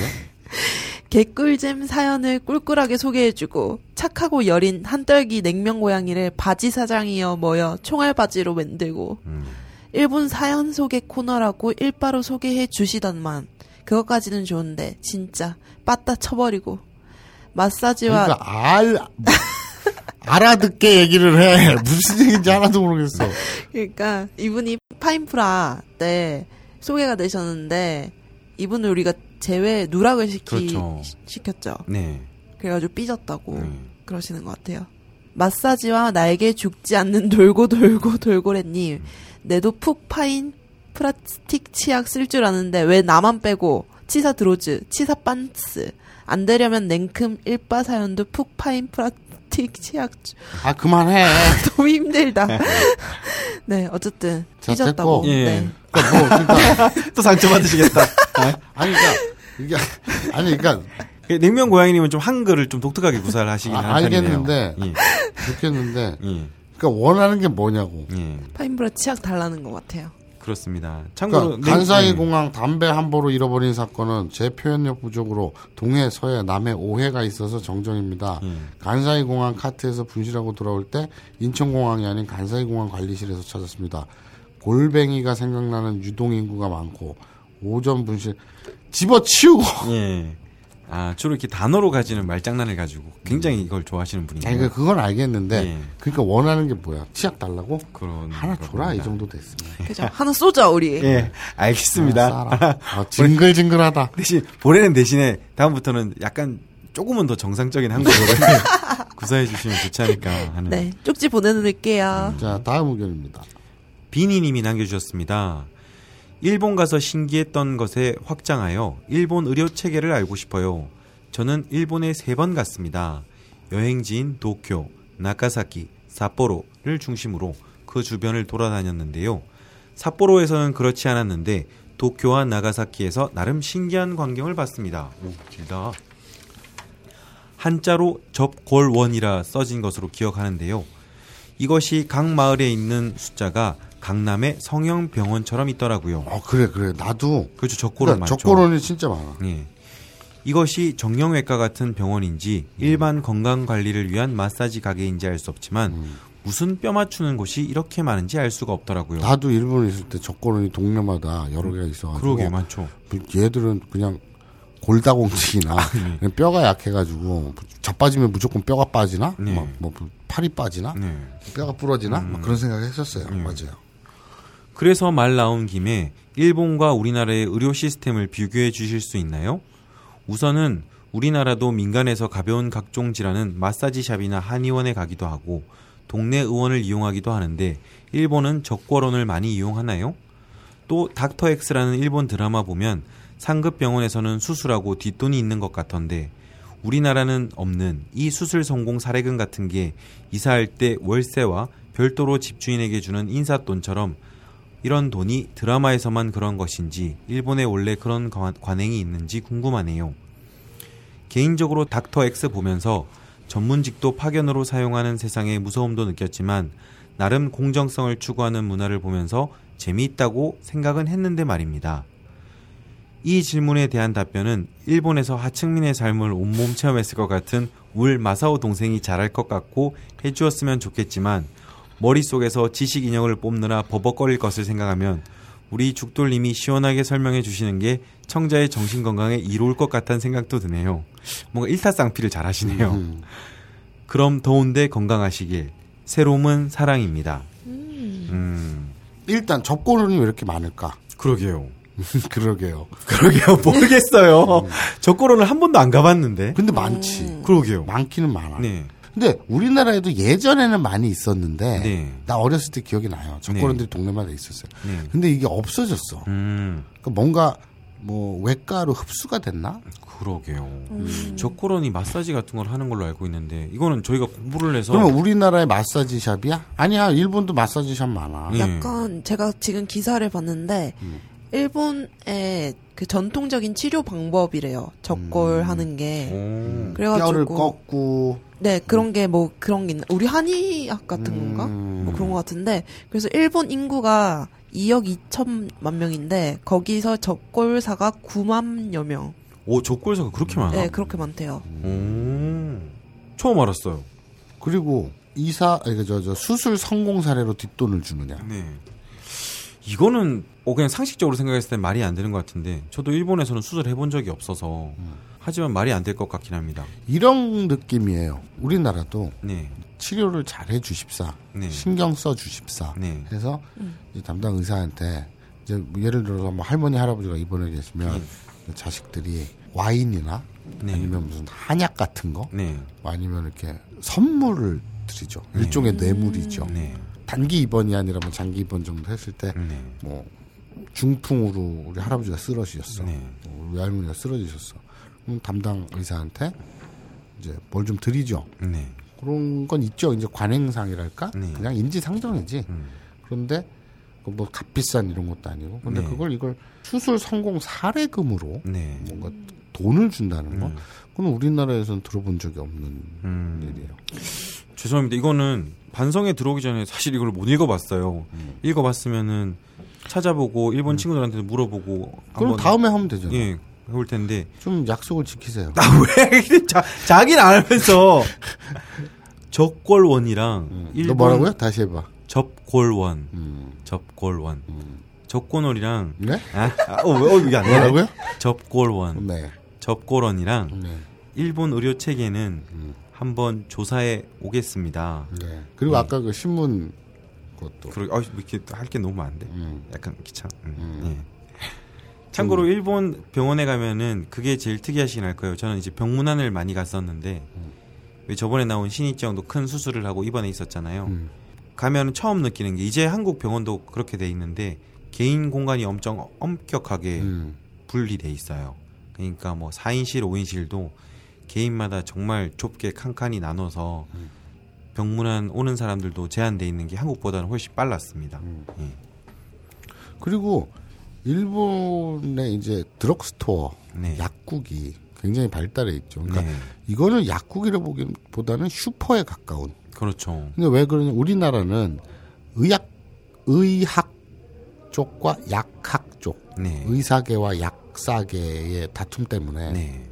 개꿀잼 사연을 꿀꿀하게 소개해주고 착하고 여린 한떨기 냉면 고양이를 바지 사장이여 모여 총알 바지로 만들고 음. 일본 사연 소개 코너라고 일바로 소개해 주시던만 그것까지는 좋은데 진짜 빠따 쳐버리고 마사지와 그러니까 알 알아듣게 얘기를 해 무슨 얘기인지 하나도 모르겠어. 그러니까 이분이 파인프라 때 소개가 되셨는데 이분을 우리가 제외 누락을 시키, 그렇죠. 시켰죠. 네. 그래가지고 삐졌다고 네. 그러시는 것 같아요. 마사지와 날개 죽지 않는 돌고 돌고 돌고래님 내도 푹 파인 플라스틱 치약 쓸 줄 아는데 왜 나만 빼고 치사 드로즈 치사 반스 안 되려면 냉큼 일바 사연도 푹 파인 플라스틱 치약 주- 아 그만해. 너무 힘들다. 네, 어쨌든 자, 삐졌다고. 예. 네. 그러니까 뭐 그러니까 또 상처 받으시겠다. 아니 그러니까 이게 아니 그러니까 그 냉면 고양이님은 좀 한글을 좀 독특하게 구사를 하시긴 아, 하는 알겠는데. 편이네요. 좋겠는데 예, 예, 그러니까 원하는 게 뭐냐고. 예. 파인브라 치약 달라는 것 같아요. 그렇습니다. 참고로 그러니까 냉- 간사이 예. 공항 담배 한 보로 잃어버린 사건은 제 표현력 부족으로 동해, 서해, 남해 오해가 있어서 정정입니다. 예. 간사이 공항 카트에서 분실하고 돌아올 때 인천공항이 아닌 간사이 공항 관리실에서 찾았습니다. 골뱅이가 생각나는 유동 인구가 많고 오전 분실 집어치우고 예. 아, 주로 이렇게 단어로 가지는 말장난을 가지고 굉장히 이걸 좋아하시는 분이에요. 아니 그러니까 그건 알겠는데 예. 그러니까 원하는 게 뭐야 치약 달라고 그런 하나 줘라 이 겁니다. 정도 됐으면 그죠? 하나 쏘자 우리. 예, 알겠습니다. 싸라. 아, 징글징글하다 대신 보내는 대신에 다음부터는 약간 조금은 더 정상적인 한국어를 구사해 주시면 좋지 않을까 하는 네, 쪽지 보내드릴게요. 자 다음 의견입니다 비니님이 남겨주셨습니다. 일본 가서 신기했던 것에 확장하여 일본 의료 체계를 알고 싶어요. 저는 일본에 세 번 갔습니다. 여행지인 도쿄, 나카사키, 삿포로를 중심으로 그 주변을 돌아다녔는데요. 삿포로에서는 그렇지 않았는데 도쿄와 나가사키에서 나름 신기한 광경을 봤습니다. 오, 길다. 한자로 접골원이라 써진 것으로 기억하는데요. 이것이 각 마을에 있는 숫자가 강남의 성형병원처럼 있더라고요. 어 그래 그래 나도 그렇죠. 그러니까 맞죠. 적고론이 진짜 많아 예. 이것이 정형외과 같은 병원인지 일반 건강 관리를 위한 마사지 가게인지 알 수 없지만 무슨 뼈 맞추는 곳이 이렇게 많은지 알 수가 없더라고요. 나도 일본에 있을 때 적고론이 동네마다 여러 개가 있어가지고 그러게 많죠. 얘들은 그냥 골다공증이나 그냥 뼈가 약해가지고 자빠지면 무조건 뼈가 빠지나 네. 막, 뭐 팔이 빠지나 네. 뼈가 부러지나 막 그런 생각을 했었어요 맞아요 그래서 말 나온 김에 일본과 우리나라의 의료 시스템을 비교해 주실 수 있나요? 우선은 우리나라도 민간에서 가벼운 각종 질환은 마사지샵이나 한의원에 가기도 하고 동네 의원을 이용하기도 하는데 일본은 적과론을 많이 이용하나요? 또 닥터 X라는 일본 드라마 보면 상급 병원에서는 수술하고 뒷돈이 있는 것 같던데 우리나라는 없는 이 수술 성공 사례금 같은 게 이사할 때 월세와 별도로 집주인에게 주는 인사돈처럼 이런 돈이 드라마에서만 그런 것인지 일본에 원래 그런 관- 관행이 있는지 궁금하네요. 개인적으로 닥터 X 보면서 전문직도 파견으로 사용하는 세상의 무서움도 느꼈지만 나름 공정성을 추구하는 문화를 보면서 재미있다고 생각은 했는데 말입니다. 이 질문에 대한 답변은 일본에서 하층민의 삶을 온몸 체험했을 것 같은 울 마사오 동생이 잘할 것 같고 해주었으면 좋겠지만 머릿속에서 지식 인형을 뽑느라 버벅거릴 것을 생각하면 우리 죽돌님이 시원하게 설명해 주시는 게 청자의 정신 건강에 이로울 것 같다는 생각도 드네요. 뭔가 일타쌍피를 잘 하시네요. 그럼 더운데 건강하시길. 새로움은 사랑입니다. 음. 일단 적고론이 왜 이렇게 많을까 그러게요. 그러게요 그러게요. 모르겠어요. 저거로는 한 번도 안 가봤는데. 근데 많지 그러게요. 많기는 많아 네. 근데 우리나라에도 예전에는 많이 있었는데 네. 나 어렸을 때 기억이 나요 적고론들이 동네마다 있었어요 네. 근데 이게 없어졌어 음. 그러니까 뭔가 뭐 외과로 흡수가 됐나 그러게요. 저코론이 마사지 같은 걸 하는 걸로 알고 있는데 이거는 저희가 공부를 해서 그러면 우리나라의 마사지 샵이야? 아니야, 일본도 마사지 샵 많아. 예. 약간 제가 지금 기사를 봤는데 일본의 그 전통적인 치료 방법이래요. 적골 하는 게. 오. 뼈를 그래가지고 꺾고 네 그런 게 뭐 그런 게 있나? 우리 한의학 같은 건가? 음. 뭐 그런 것 같은데 그래서 일본 인구가 2억 2천만 명인데 거기서 적골사가 9만여 명. 오, 저골사가 그렇게 많아? 네 그렇게 많대요. 오. 처음 알았어요. 그리고 이사 아니 저, 저 수술 성공 사례로 뒷돈을 주느냐. 네. 이거는 어, 그냥 상식적으로 생각했을 때 말이 안 되는 것 같은데 저도 일본에서는 수술 해 본 적이 없어서 하지만 말이 안 될 것 같긴 합니다. 이런 느낌이에요. 우리나라도 네. 치료를 잘 해 주십사, 네. 신경 써 주십사. 네. 그래서 이제 담당 의사한테 이제 뭐 예를 들어서 뭐 할머니 할아버지가 입원해 계시면 그 자식들이 와인이나 네. 아니면 무슨 한약 같은 거, 네. 뭐 아니면 이렇게 선물을 드리죠. 일종의 뇌물이죠. 네. 단기 입원이 아니라 뭐 장기 입원 정도 했을 때 네. 뭐 중풍으로 우리 할아버지가 쓰러지셨어. 네. 뭐 우리 할머니가 쓰러지셨어. 그럼 담당 의사한테 이제 뭘 좀 드리죠. 네. 그런 건 있죠. 이제 관행상이랄까? 네. 그냥 인지상정이지. 음. 그런데 그뭐 값비싼 이런 것도 아니고. 근데 네. 그걸 이걸 수술 성공 사례금으로 네. 뭔가 돈을 준다는 거. 음. 그건 우리나라에서는 들어본 적이 없는 음. 일이에요. 죄송합니다. 이거는 반성에 들어오기 전에 사실 이걸 못 읽어봤어요. 음. 읽어봤으면은 찾아보고 일본 친구들한테도 물어보고 그럼 다음에 하면 되잖아요. 예 해볼 텐데 좀 약속을 지키세요. 나왜 자, 자기는 안 하면서 적골원이랑 음. 너 일본 뭐라고요? 다시 해봐. 접골원 음. 접골원 음. 적골원이랑 네? 아, 아, 어, 왜, 어, 이게 안. 뭐라고요? 접골원 네. 접골원이랑 네. 일본 의료 체계는 음. 한번 조사해 오겠습니다. 네. 그리고 아까 그 신문 그것도. 그리고 아, 이렇게 할 게 너무 많은데. 음. 약간 귀찮. 음, 음. 예. 참고로 일본 병원에 가면은 그게 제일 특이하시긴 할 거예요. 저는 이제 병문안을 많이 갔었는데 왜 저번에 나온 신입정도 큰 수술을 하고 입원해 있었잖아요. 음. 가면은 처음 느끼는 게 이제 한국 병원도 그렇게 돼 있는데 개인 공간이 엄청 엄격하게 음. 분리돼 있어요. 그러니까 뭐 4인실, 5인실도 개인마다 정말 좁게 칸칸이 나눠서 음. 병문안 오는 사람들도 제한돼 있는 게 한국보다는 훨씬 빨랐습니다. 음. 예. 그리고 일본의 이제 드럭스토어 네. 약국이 굉장히 발달해 있죠. 그러니까 네. 이거는 약국이라 보기보다는 슈퍼에 가까운. 그렇죠. 근데 왜 그러냐? 우리나라는 의학 의학 쪽과 약학 쪽, 네. 의사계와 약사계의 다툼 때문에 네.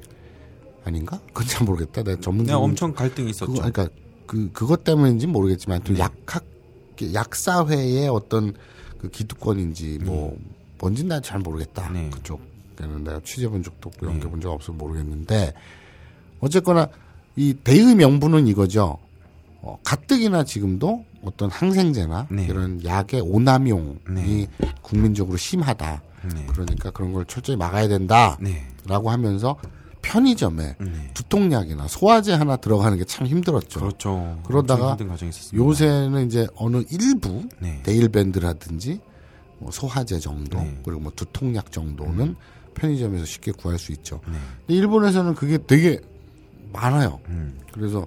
아닌가? 그건 잘 모르겠다. 내가 전문 그냥 엄청 갈등이 있었죠. 그거, 그러니까 그 그것 때문인지 는 모르겠지만 또 네. 약학 약사회의 어떤 그 기득권인지 뭐 뭔지 난잘 모르겠다. 네. 그쪽에는 내가 취재본 적도 없고 네. 연결본 적 없어서 모르겠는데 어쨌거나 이 대의 명분은 이거죠. 어, 가뜩이나 지금도 어떤 항생제나 네. 이런 약의 오남용이 네. 국민적으로 심하다. 네. 그러니까 그런 걸 철저히 막아야 된다라고 네. 하면서 편의점에 네. 두통약이나 소화제 하나 들어가는 게 참 힘들었죠. 그렇죠. 그러다가. 요새는 이제 어느 일부 네. 데일밴드라든지 뭐 소화제 정도 네. 그리고 뭐 두통약 정도는 편의점에서 쉽게 구할 수 있죠. 네. 근데 일본에서는 그게 되게 많아요. 음. 그래서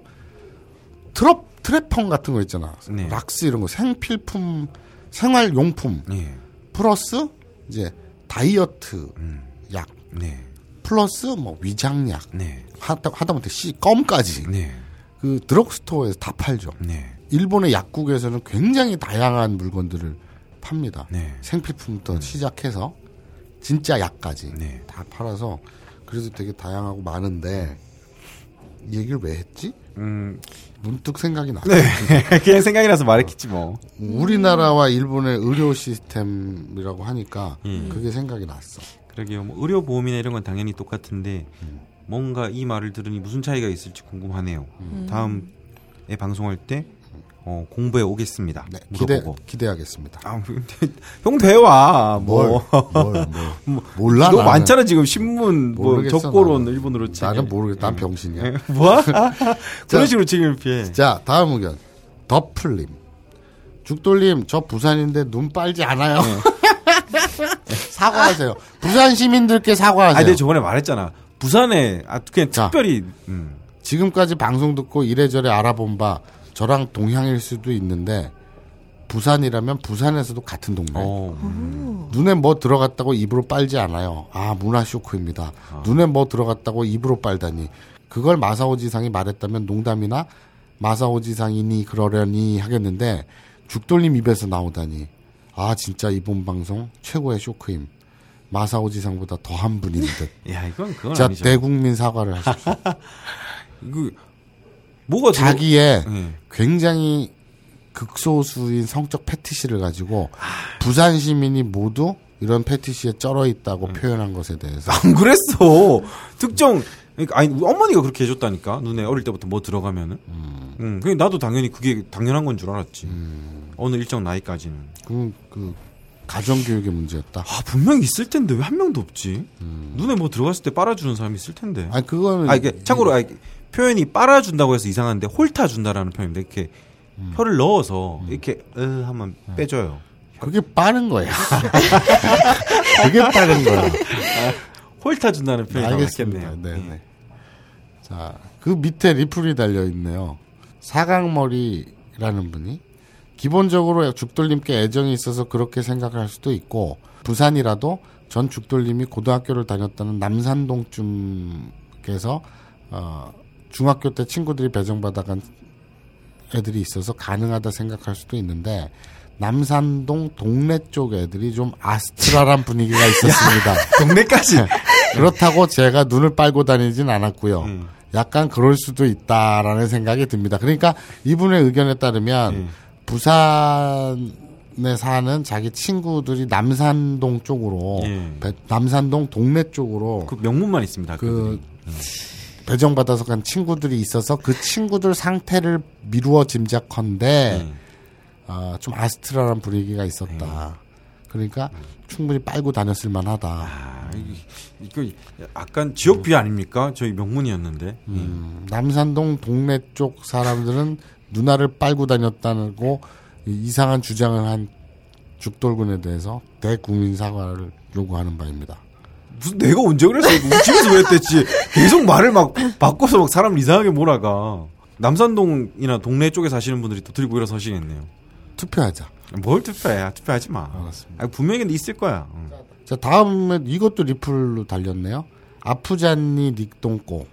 트럭 트래펑 같은 거 있잖아. 네. 락스 이런 거 생필품 생활용품 네. 플러스 이제 다이어트 음. 약 네. 플러스 뭐 위장약 네. 하다, 하다못해 씨 껌까지 네. 그 드럭스토어에서 다 팔죠. 네. 일본의 약국에서는 굉장히 다양한 물건들을 팝니다. 네. 생필품부터 시작해서 진짜 약까지 네. 다 팔아서 그래서 되게 다양하고 많은데 이 얘기를 왜 했지? 음. 문득 생각이 나. 네. 그냥 생각이 나서 말했겠지 뭐. 우리나라와 일본의 의료 시스템이라고 하니까 음. 그게 생각이 났어. 그러게요. 뭐 의료 보험이나 이런 건 당연히 똑같은데 뭔가 이 말을 들으니 무슨 차이가 있을지 궁금하네요. 다음에 방송할 때 어, 공부해 오겠습니다. 네, 기대. 기대하겠습니다. 아, 형 대화 뭐. 뭘, 뭘, 몰라. 너무 나는. 많잖아 지금 신문 뭐 적고론 나는. 일본어로 책. 나는 모르겠다. 난 병신이야. 뭐야? 그런 식으로 책임을 피해. 자, 다음 의견. 더플님. 죽돌님, 저 부산인데 눈 빨지 않아요. 사과하세요. 부산 시민들께 사과하세요. 아, 근데 저번에 말했잖아. 부산에 아 그냥 자. 특별히 음. 지금까지 방송 듣고 이래저래 알아본 바 저랑 동향일 수도 있는데 부산이라면 부산에서도 같은 동네. 어, 음. 눈에 뭐 들어갔다고 입으로 빨지 않아요. 아, 문화 쇼크입니다. 눈에 뭐 들어갔다고 입으로 빨다니. 그걸 마사오 지상이 말했다면 농담이나 마사오 지상이니 그러려니 하겠는데 죽돌림 입에서 나오다니. 아, 진짜 이번 방송 최고의 쇼크임. 마사오 지상보다 더한 분인 듯. 야 이건 그건 자, 아니죠. 대국민 사과를 하십시오. 이거 뭐가 자기의 예. 굉장히 극소수인 성적 패티시를 가지고 부산 시민이 모두 이런 패티시에 쩔어 있다고 음. 표현한 것에 대해서 안 그랬어. 특정 그러니까 아니 어머니가 그렇게 해줬다니까 눈에 어릴 때부터 뭐 들어가면은. 음. 그 나도 당연히 그게 당연한 건 줄 알았지. 어느 일정 나이까지는. 그, 그 가정교육의 문제였다. 아 분명히 있을 텐데 왜 한 명도 없지? 눈에 뭐 들어갔을 때 빨아주는 사람이 있을 텐데. 아니 그거는 아 이게 참고로 아, 이게 표현이 빨아준다고 해서 이상한데 홀타 준다라는 표현인데 이렇게 혀를 넣어서 이렇게 으 하면 빼줘요. 그게 빠른 거야. 그게 빠른 거야. 홀타 준다는 표현이 알겠습니다. 맞겠네요. 네, 네. 자, 그 밑에 리플이 달려 있네요. 사각머리라는 분이 기본적으로 죽돌님께 애정이 있어서 그렇게 생각할 수도 있고 부산이라도 전 죽돌님이 고등학교를 다녔다는 남산동쯤에서 어, 중학교 때 친구들이 배정받아간 애들이 있어서 가능하다 생각할 수도 있는데 남산동 동네 쪽 애들이 좀 아스트랄한 분위기가 있었습니다. 동네까지. 그렇다고 제가 눈을 빨고 다니진 않았고요. 음. 약간 그럴 수도 있다라는 생각이 듭니다. 그러니까 이분의 의견에 따르면 음. 부산에 사는 자기 친구들이 남산동 쪽으로 예. 배- 남산동 동네 쪽으로 그 명문만 있습니다. 그그 배정받아서 간 친구들이 있어서 그 친구들 상태를 미루어 짐작컨대 네. 아, 좀 아스트랄한 분위기가 있었다. 그러니까 충분히 빨고 다녔을 만하다. 아, 이- 이거 약간 지역 비 아닙니까? 저희 명문이었는데. 음, 남산동 동네 쪽 사람들은 누나를 빨고 다녔다고 이- 이상한 주장을 한 죽돌군에 대해서 대국민 사과를 요구하는 바입니다. 무슨 내가 언제 그랬어? 집에서 왜 했댔지? 계속 말을 막 바꿔서 막 사람을 이상하게 몰아가. 남산동이나 동네 쪽에 사시는 분들이 또 들고 일어서시겠네요. 투표하자. 뭘 투표해? 투표하지 마. 알았습니다. 아, 분명히 있을 거야. 응. 자, 다음에 이것도 리플로 달렸네요. 아프잖니 닉동꼬.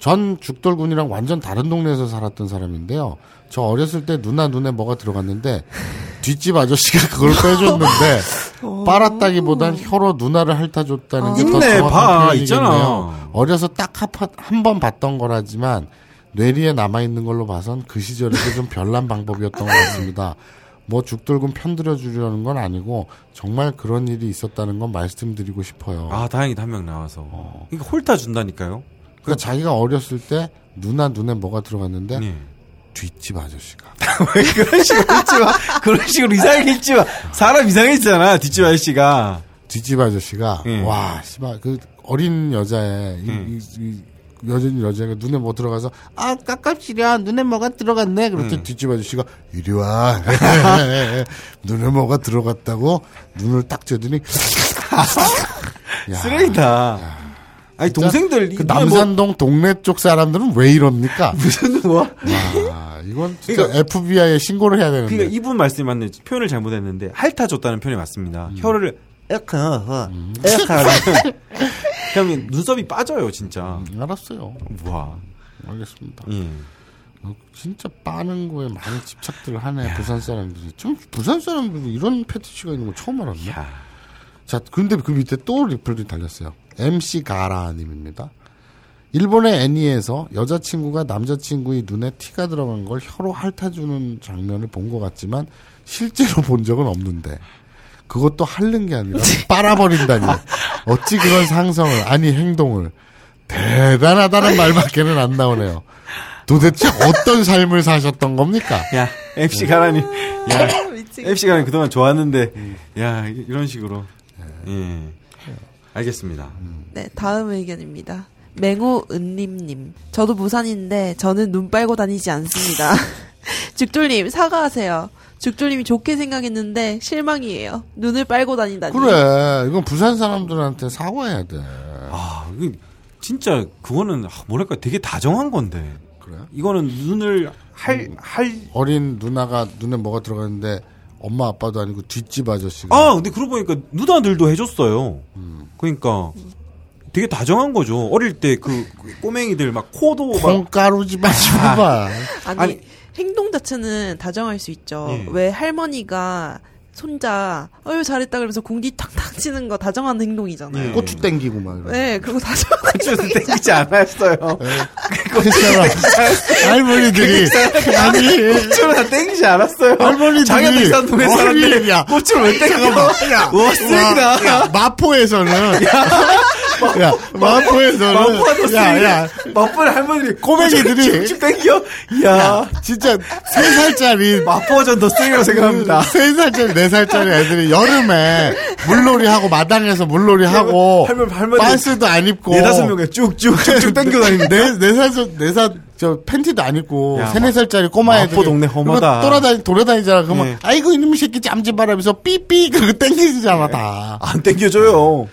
전 죽돌군이랑 완전 다른 동네에서 살았던 사람인데요. 저 어렸을 때 누나 눈에 뭐가 들어갔는데 뒷집 아저씨가 그걸 빼줬는데 빨았다기보단 혀로 누나를 핥아줬다는 게 더 정확한 봐, 표현이겠네요. 있잖아. 어려서 딱 한 번 봤던 거라지만 뇌리에 남아있는 걸로 봐선 그 시절에도 좀 별난 방법이었던 것 같습니다. 뭐 죽돌군 편들어 주려는 건 아니고 정말 그런 일이 있었다는 건 말씀드리고 싶어요. 아, 다행이다. 한 명 나와서. 이거 홀타 준다니까요? 그러니까 자기가 어렸을 때 누나 눈에 뭐가 들어갔는데 네. 뒷집 아저씨가 왜 그런 식으로 읽지 마. 그런 식으로 이상하게 읽지 마. 사람 이상해지잖아, 뒷집 아저씨가. 뒷집 아저씨가 예. 와 씨발 그 어린 여자애 이, 예. 이, 이 여전 여자가 눈에 뭐 들어가서 아 깝깝시려 눈에 뭐가 들어갔네 그랬더니 음. 뒷집 아저씨가 이리 와 눈에 뭐가 들어갔다고 눈을 딱 쬐더니 야, 쓰레기다. 아니, 동생들. 그 이게 남산동 동네 쪽 사람들은 왜 이럽니까? 뭐, 무슨 뭐. 와, 이건 진짜 FBI에 신고를 해야 되는데. 그러니까 이분 말씀이 맞네. 표현을 잘못했는데 핥아줬다는 표현이 맞습니다. 혀를 에크 에크 하면 그러면 눈썹이 빠져요, 진짜. 음, 알았어요. 와. 알겠습니다. 예. 어, 진짜 빠는 거에 많은 집착들을 하네 부산 사람들이. 좀 부산 사람들이 이런 패티시가 있는 거 처음 알았네. 야. 자, 근데 그 밑에 또 리플이 달렸어요. MC 가라님입니다. 일본의 애니에서 여자친구가 남자친구의 눈에 티가 들어간 걸 혀로 핥아주는 장면을 본 것 같지만 실제로 본 적은 없는데 그것도 핥는 게 아니라 빨아버린다니 어찌 그런 상성을 아니 행동을 대단하다는 말밖에는 안 나오네요. 도대체 어떤 삶을 사셨던 겁니까? 야, MC 가라니. 야, MC 가라니 그동안 좋았는데, 야, 이- 이런 식으로. 예. 알겠습니다. 네, 다음 의견입니다. 맹호 은림님. 저도 부산인데 저는 눈 빨고 다니지 않습니다. 죽돌님 사과하세요. 죽돌님이 좋게 생각했는데 실망이에요. 눈을 빨고 다닌다니. 그래 이건 부산 사람들한테 사과해야 돼. 아, 이거 진짜 그거는 아, 뭐랄까 되게 다정한 건데. 그래요? 이거는 눈을 할, 할, 어린 누나가 눈에 뭐가 들어갔는데 엄마 아빠도 아니고 뒷집 아저씨가 아, 근데 그러고 보니까 누나들도 해줬어요. 그러니까 되게 다정한 거죠. 어릴 때 그 꼬맹이들 막 코도 막 콩가루 집안 줘봐. 아니, 아니. 행동 자체는 다정할 수 있죠. 예. 왜 할머니가 손자 어유 잘했다 그러면서 공디 탕탕 치는 거 다정한 행동이잖아요. 예. 고추 땡기고 막. 이러고. 네, 그거 다정한 좀 땡기지 않았어요. 그렇잖아. 할머니들이 아니 다 땡기지 않았어요. 할머니들이 장현 백산동에 아니, 사는데 야. 꽃을 왜 땡겨? 야, 와, 쓰레기다. 야, 마포에서는 야 마포에서는 마포도 야야 마포의 할머니들이 꼬맹이들이 쭉 땡겨? 이야. 진짜 세 살짜리 마포전 더 쓰레기라고 생각합니다. 세 살짜리 네 살짜리 애들이 여름에 물놀이 하고 마당에서 물놀이 하고 할머니, 할머니. 반스도 안 입고 네 다섯 명에 쭉쭉 쭉쭉 땡겨 다니는데. 네네살네 살 저 팬티도 안 입고 야, 세네 살짜리 꼬마 마포 애들이 동네 험하다. 돌아다니 돌아다니잖아. 그러면 예. 아이고 이놈의 새끼 짬집하라면서 삐삐 그거 땡기잖아 다. 안 땡겨줘요.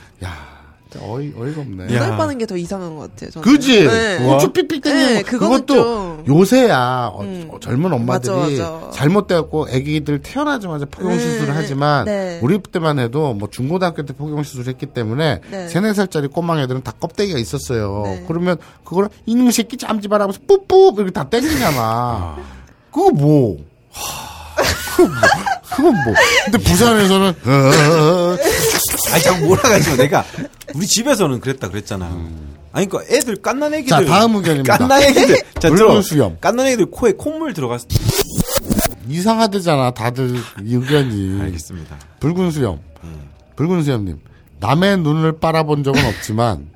어이 어이가 없네. 야. 눈알 빠는 게 더 이상한 것 같아요. 저는. 그지? 네. 고추 삐삐 땡기는 네, 그것도 좀- 요새야 어, 음. 어, 젊은 엄마들이. 잘못돼갖고 아기들 태어나자마자 포경 네, 수술을 네, 하지만 네. 우리 때만 해도 뭐 중고등학교 때 포경 수술했기 때문에 네. 세네 살짜리 꼬망 애들은 다 껍데기가 있었어요. 네. 그러면 그걸 이놈 새끼 짬지 마라 하면서 뿌뿌 이렇게 다 땡기잖아. 그거 뭐? 하, 그거 뭐? 그건 뭐? 근데 부산에서는 어, 아니 자꾸 몰아가지고 내가 우리 집에서는 그랬다 그랬잖아. 아니 그러니까 애들 깐난 애기들. 자, 다음 의견입니다. 깐난 애기들. 자 붉은 들어. 수염. 깐난 애기들 코에 콧물 들어갔어. 이상하대잖아 다들 의견이. 알겠습니다. 붉은 수염. 음. 붉은 수염님. 남의 눈을 빨아본 적은 없지만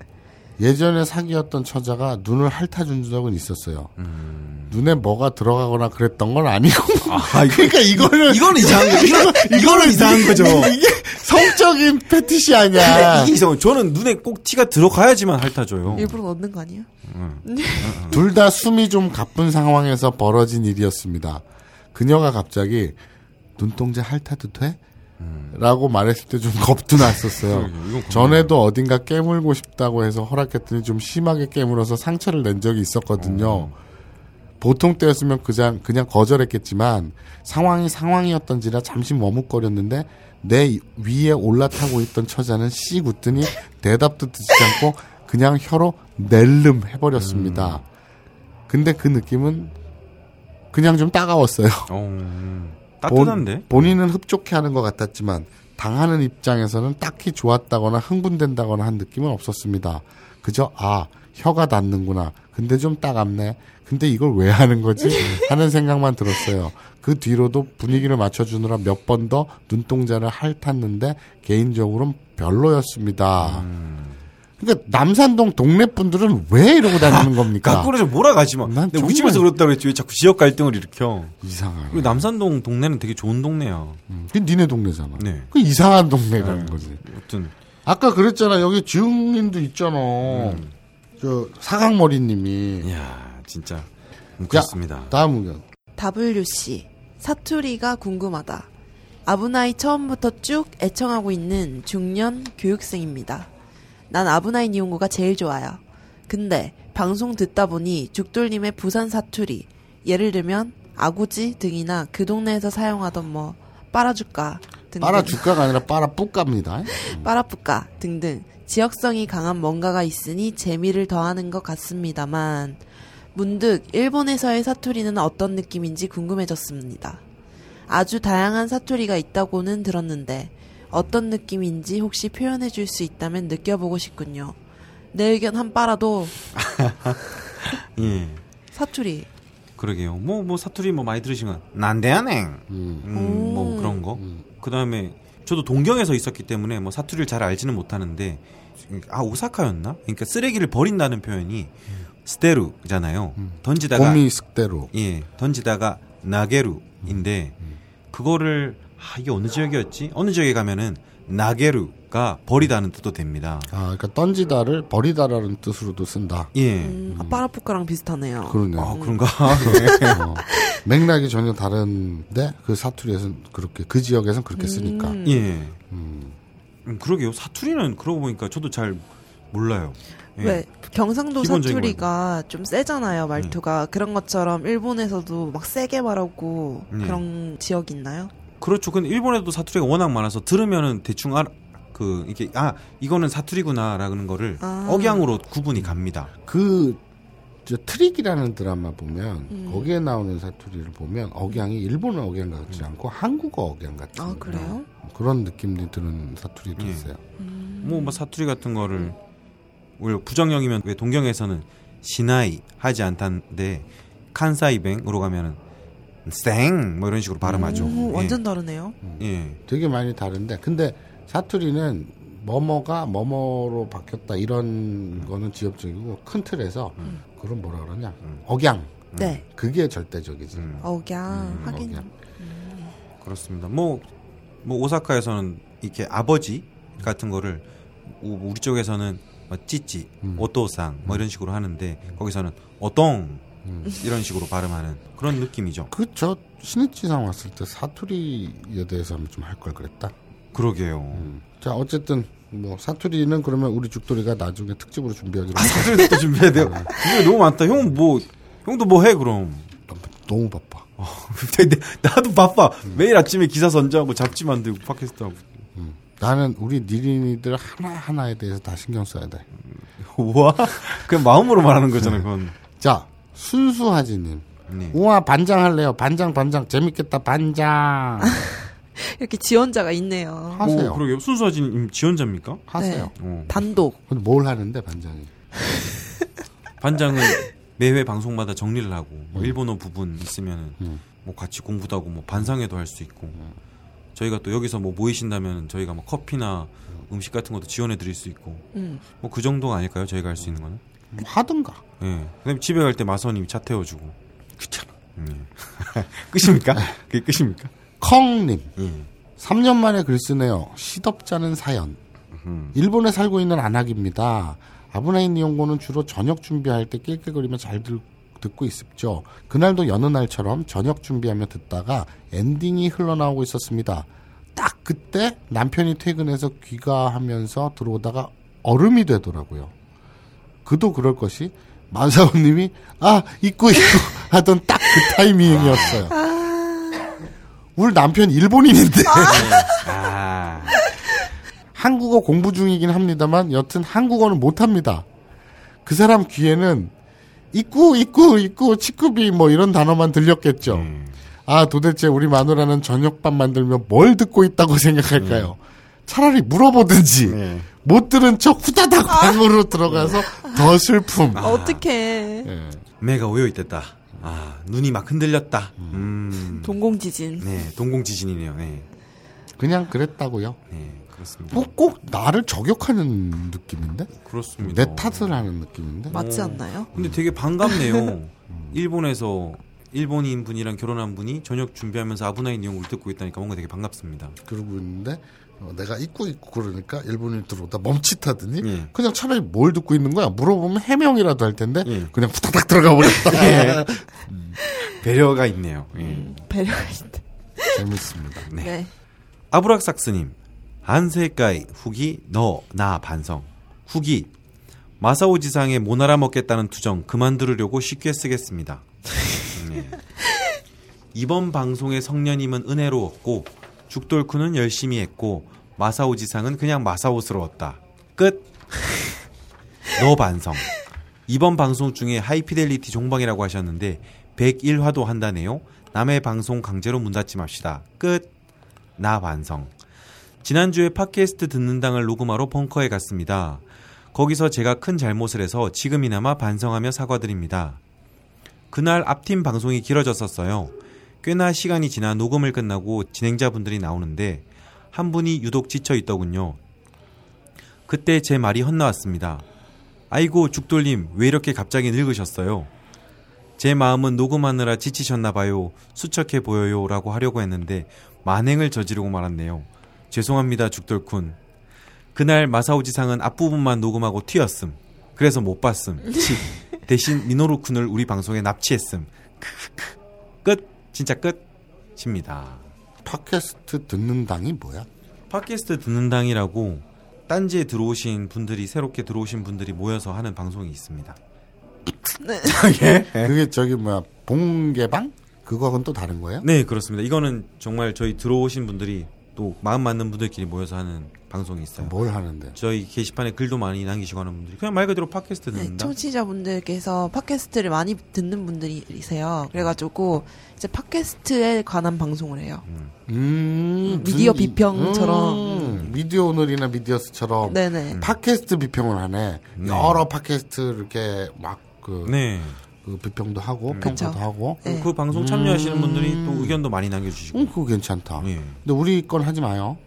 예전에 사귀었던 처자가 눈을 핥아준 적은 있었어요. 눈에 뭐가 들어가거나 그랬던 건 아니고. 음. 아, 그러니까 이거는 이거는 이상한 거. 이거 이거는 이상한 거죠. 이게 성적인 패티시 아니야. 이게 이상. 저는 눈에 꼭 티가 들어가야지만 핥아줘요. 일부러 넣는 거 아니에요? 둘다 숨이 좀 가쁜 상황에서 벌어진 일이었습니다. 그녀가 갑자기 눈동자 핥아도 돼? 라고 말했을 때 좀 겁도 났었어요. 전에도 어딘가 깨물고 싶다고 해서 허락했더니 좀 심하게 깨물어서 상처를 낸 적이 있었거든요. 보통 때였으면 그냥, 그냥 거절했겠지만 상황이 상황이었던지라 잠시 머뭇거렸는데 내 위에 올라타고 있던 처자는 씨 웃더니 대답도 듣지 않고 그냥 혀로 낼름 해버렸습니다. 근데 그 느낌은 그냥 좀 따가웠어요. 어, 따뜻한데? 본, 인은 흡족해 하는 것 같았지만 당하는 입장에서는 딱히 좋았다거나 흥분된다거나 한 느낌은 없었습니다. 그저 아 혀가 닿는구나. 근데 좀 따갑네. 근데 이걸 왜 하는 거지? 하는 생각만 들었어요. 그 뒤로도 분위기를 맞춰주느라 몇 번 더 눈동자를 핥았는데 개인적으로는 별로였습니다. 그러니까 남산동 동네 분들은 왜 이러고 다니는 겁니까? 거꾸로 좀 몰아가지 마. 난 근데 우리 정말- 집에서 그렇다고 그랬지 왜 자꾸 지역 갈등을 일으켜. 이상하네. 그리고 남산동 동네는 되게 좋은 동네야. 음, 그 니네 동네잖아. 네. 그 이상한 동네라는 거지. 아무튼 아까 그랬잖아. 여기 지웅님도 있잖아. 음. 저 사각머리님이. 이야 진짜 음, 그렇습니다. 다음 의견. WC 사투리가 궁금하다. 아브나이 처음부터 쭉 애청하고 있는 중년 교육생입니다. 난 아브나이 니온고가 제일 좋아요. 근데 방송 듣다 보니 죽돌님의 부산 사투리 예를 들면 아구지 등이나 그 동네에서 사용하던 뭐 빨아줄까 등등 빨아 주가가 아니라 빨아 뿌까입니다. 빠라뿌까 등등 지역성이 강한 뭔가가 있으니 재미를 더하는 것 같습니다만 문득 일본에서의 사투리는 어떤 느낌인지 궁금해졌습니다. 아주 다양한 사투리가 있다고는 들었는데 어떤 느낌인지 혹시 표현해 줄 수 있다면 느껴보고 싶군요. 내 의견 한 빨아도 예. 사투리 그러게요. 뭐, 뭐, 사투리 뭐 많이 들으시면, 난데야냉. 음. 음, 뭐 그런 거. 그 다음에, 저도 동경에서 있었기 때문에 뭐 사투리를 잘 알지는 못하는데, 아, 오사카였나? 그러니까 쓰레기를 버린다는 표현이 스테루잖아요. 던지다가, 곰이 습대로. 예, 던지다가 나게루인데, 그거를, 아, 이게 어느 지역이었지? 어느 지역에 가면은, 나게루가 버리다는 뜻도 됩니다. 아, 그러니까 던지다를 버리다라는 뜻으로도 쓴다. 예. 음, 아, 빠라뿌까랑 비슷하네요. 그러네. 아, 그런가? 어, 맥락이 전혀 다른데 그 사투리에서는 그렇게 그 지역에서는 그렇게 쓰니까. 음. 예. 음, 그러게요. 사투리는 그러고 보니까 저도 잘 몰라요. 예. 왜 경상도 사투리가 좀 세잖아요 말투가 그런 것처럼 일본에서도 막 세게 말하고 네. 그런 지역 있나요? 그렇죠. 근데 일본에도 사투리가 워낙 많아서 들으면은 대충 알, 그, 이게, 아, 이거는 사투리구나라는 거를 아. 억양으로 구분이 갑니다. 그, 저 트릭이라는 드라마 보면 음. 거기에 나오는 사투리를 보면 억양이 일본어 억양 같지 않고 한국어 억양 같은 아 그래요? 그런 느낌이 드는 사투리도 예. 있어요. 뭐, 뭐 사투리 같은 거를, 오히려 부정형이면 왜 동경에서는 しない 하지 않다는데, 関西弁으로 가면은, せん! 뭐 이런 식으로 발음하죠. 오, 예. 완전 다르네요. 예. 되게 많이 다른데 근데 사투리는 뭐뭐가 뭐뭐로 바뀌었다 이런 거는 지역적이고 큰 틀에서 그런 뭐라 그러냐 억양 네. 그게 절대적이지. 음. 억양 하긴 억양. 그렇습니다. 뭐, 뭐 오사카에서는 이렇게 아버지 같은 거를 우- 우리 쪽에서는 뭐 찌찌, 음. 오토상 뭐 이런 식으로 하는데 거기서는 어똥 음. 이런 식으로 발음하는 그런 느낌이죠. 그저 신입지상 왔을 때 사투리에 대해서 좀할 걸 그랬다. 그러게요. 음. 자 어쨌든 뭐 사투리는 그러면 우리 죽돌이가 나중에 특집으로 준비하기로 아, 사투리도 또 준비해야 돼요. 이게 너무 많다. 형 뭐 형도 뭐 해 그럼? 너무 바빠. 근데 나도 바빠. 매일 아침에 기사 선정하고 잡지 만들고 팟캐스트 하고. 나는 우리 니린이들 하나하나에 대해서 다 신경 써야 돼. 우와. 그냥 마음으로 말하는 거잖아, 그건. 자, 순수하지님. 네. 우와, 반장 할래요. 반장, 반장. 재밌겠다, 반장. 이렇게 지원자가 있네요. 하세요. 오, 그러게요. 순수하진 지원자입니까? 하세요. 어. 단독. 근데 뭘 하는데, 반장이? 반장은 매회 방송마다 정리를 하고 뭐 일본어 부분 있으면은 음. 뭐 같이 공부도 하고 뭐 반상회도 할 수 있고 저희가 또 여기서 뭐 모이신다면 저희가 뭐 커피나 음식 같은 것도 지원해 드릴 수 있고 음. 뭐그 정도가 아닐까요? 저희가 할 수 있는 거는. 뭐 하든가. 예. 그다음에 집에 갈 때 마선님이 차 태워주고. 귀찮아. 끝입니까? 그게 끝입니까? 컹님. 예. 3년 만에 글 쓰네요. 시덥잖은 사연. 음. 일본에 살고 있는 안학입니다. 아브나인 이용고는 주로 저녁 준비할 때 낄낄거리며 잘 들, 듣고 있었죠. 그날도 여느 날처럼 저녁 준비하며 듣다가 엔딩이 흘러나오고 있었습니다. 딱 그때 남편이 퇴근해서 귀가하면서 들어오다가 얼음이 되더라고요. 그도 그럴 것이 마사오님이 아 있고 있고 하던 딱 그 타이밍이었어요. 우리 남편 일본인인데 아. 한국어 공부 중이긴 합니다만 여튼 한국어는 못합니다. 그 사람 귀에는 있고 있고 있고 치쿠비 뭐 이런 단어만 들렸겠죠. 음. 아 도대체 우리 마누라는 저녁밥 만들며 뭘 듣고 있다고 생각할까요? 차라리 물어보든지 네. 못 들은 척 후다닥 방으로 들어가서 더 슬픔. 아, 어떡해. 예. 매가 오여 있댔다. 아 눈이 막 흔들렸다. 음. 동공지진. 네 동공지진이네요. 네. 그냥 그랬다고요. 네 그렇습니다. 꼭, 꼭 나를 저격하는 느낌인데? 그렇습니다. 내 탓을 하는 느낌인데? 맞지 어. 않나요? 근데 되게 반갑네요. 일본에서 일본인 분이랑 결혼한 분이 저녁 준비하면서 아브나인 이용을 듣고 있다니까 뭔가 되게 반갑습니다. 그러고 있는데 어, 내가 입고 있고 그러니까 일본인이 들어오다 멈칫하더니 예. 그냥 차라리 뭘 듣고 있는 거야 물어보면 해명이라도 할 텐데 예. 그냥 후다닥 들어가 버렸다 배려가 있네요. 예. 배려가 있다. 재밌습니다 네. 네. 아브락삭스님 한세가이 후기 너 나 반성 후기 마사오 지상의 모나라 먹겠다는 투정 그만 들으려고 쉽게 쓰겠습니다. 네. 이번 방송의 성년임은 은혜로웠고 죽돌쿠는 열심히 했고 마사오 지상은 그냥 마사오스러웠다. 끝. 너 반성. 이번 방송 중에 하이피델리티 종방이라고 하셨는데 101화도 한다네요. 남의 방송 강제로 문 닫지 맙시다. 끝. 나 반성. 지난주에 팟캐스트 듣는 당을 녹음하러 벙커에 갔습니다. 거기서 제가 큰 잘못을 해서 지금이나마 반성하며 사과드립니다. 그날 앞팀 방송이 길어졌었어요. 꽤나 시간이 지나 녹음을 끝나고 진행자분들이 나오는데 한 분이 유독 지쳐 있더군요. 그때 제 말이 헛나왔습니다. 아이고 죽돌님 왜 이렇게 갑자기 늙으셨어요? 제 마음은 녹음하느라 지치셨나 봐요. 수척해 보여요. 라고 하려고 했는데 만행을 저지르고 말았네요. 죄송합니다 죽돌쿤. 그날 마사오지상은 앞부분만 녹음하고 튀었음. 그래서 못 봤음. 치. 대신 미노루쿤을 우리 방송에 납치했음. 끝. 진짜 끝. 입니다. 팟캐스트 듣는 당이 뭐야? 팟캐스트 듣는 당이라고 딴지에 들어오신 분들이 새롭게 들어오신 분들이 모여서 하는 방송이 있습니다. 그게 저기 뭐야 봉개방? 그거하고는 또 다른 거예요? 네, 그렇습니다. 이거는 정말 저희 들어오신 분들이 또 마음 맞는 분들끼리 모여서 하는 방송이 있어요. 뭘 하는데? 저희 게시판에 글도 많이 남기시고 하는 분들이 그냥 말 그대로 팟캐스트 네, 듣는다. 청취자분들께서 팟캐스트를 많이 듣는 분들이세요. 그래가지고 이제 팟캐스트에 관한 방송을 해요. 음, 미디어 분- 비평처럼. 음, 미디어 오늘이나 미디어스처럼 네네. 팟캐스트 비평을 하네. 여러 팟캐스트 이렇게 막그 네. 그 비평도 하고 그쵸. 평가도 하고. 네. 그 방송 참여하시는 분들이 또 의견도 많이 남겨주시고. 음, 그거 괜찮다. 예. 근데 우리 건 하지 마요.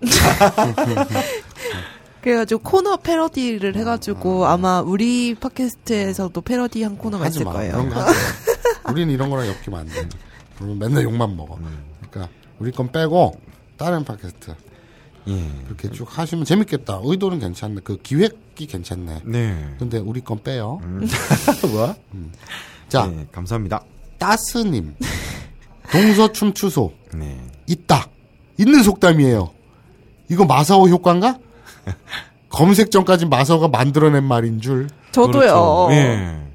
그래가지고 코너 패러디를 해가지고 아마 우리 팟캐스트에서도 패러디 한 코너가 하지 있을 마. 거예요. 그런 거 하지 마. 우리는 이런 거랑 엮이면 안 돼. 그러면 맨날 욕만 먹어. 그러니까 우리 건 빼고 다른 팟캐스트 예. 그렇게 쭉 하시면 재밌겠다. 의도는 괜찮네. 그 기획이 괜찮네. 네. 근데 우리 건 빼요. 뭐? 자, 네, 감사합니다. 따스님. 동서춤 추소. 네. 있다. 있는 속담이에요. 이거 마사오 효과인가? 검색 전까지 마사오가 만들어낸 말인 줄. 저도요. 그렇죠. 예.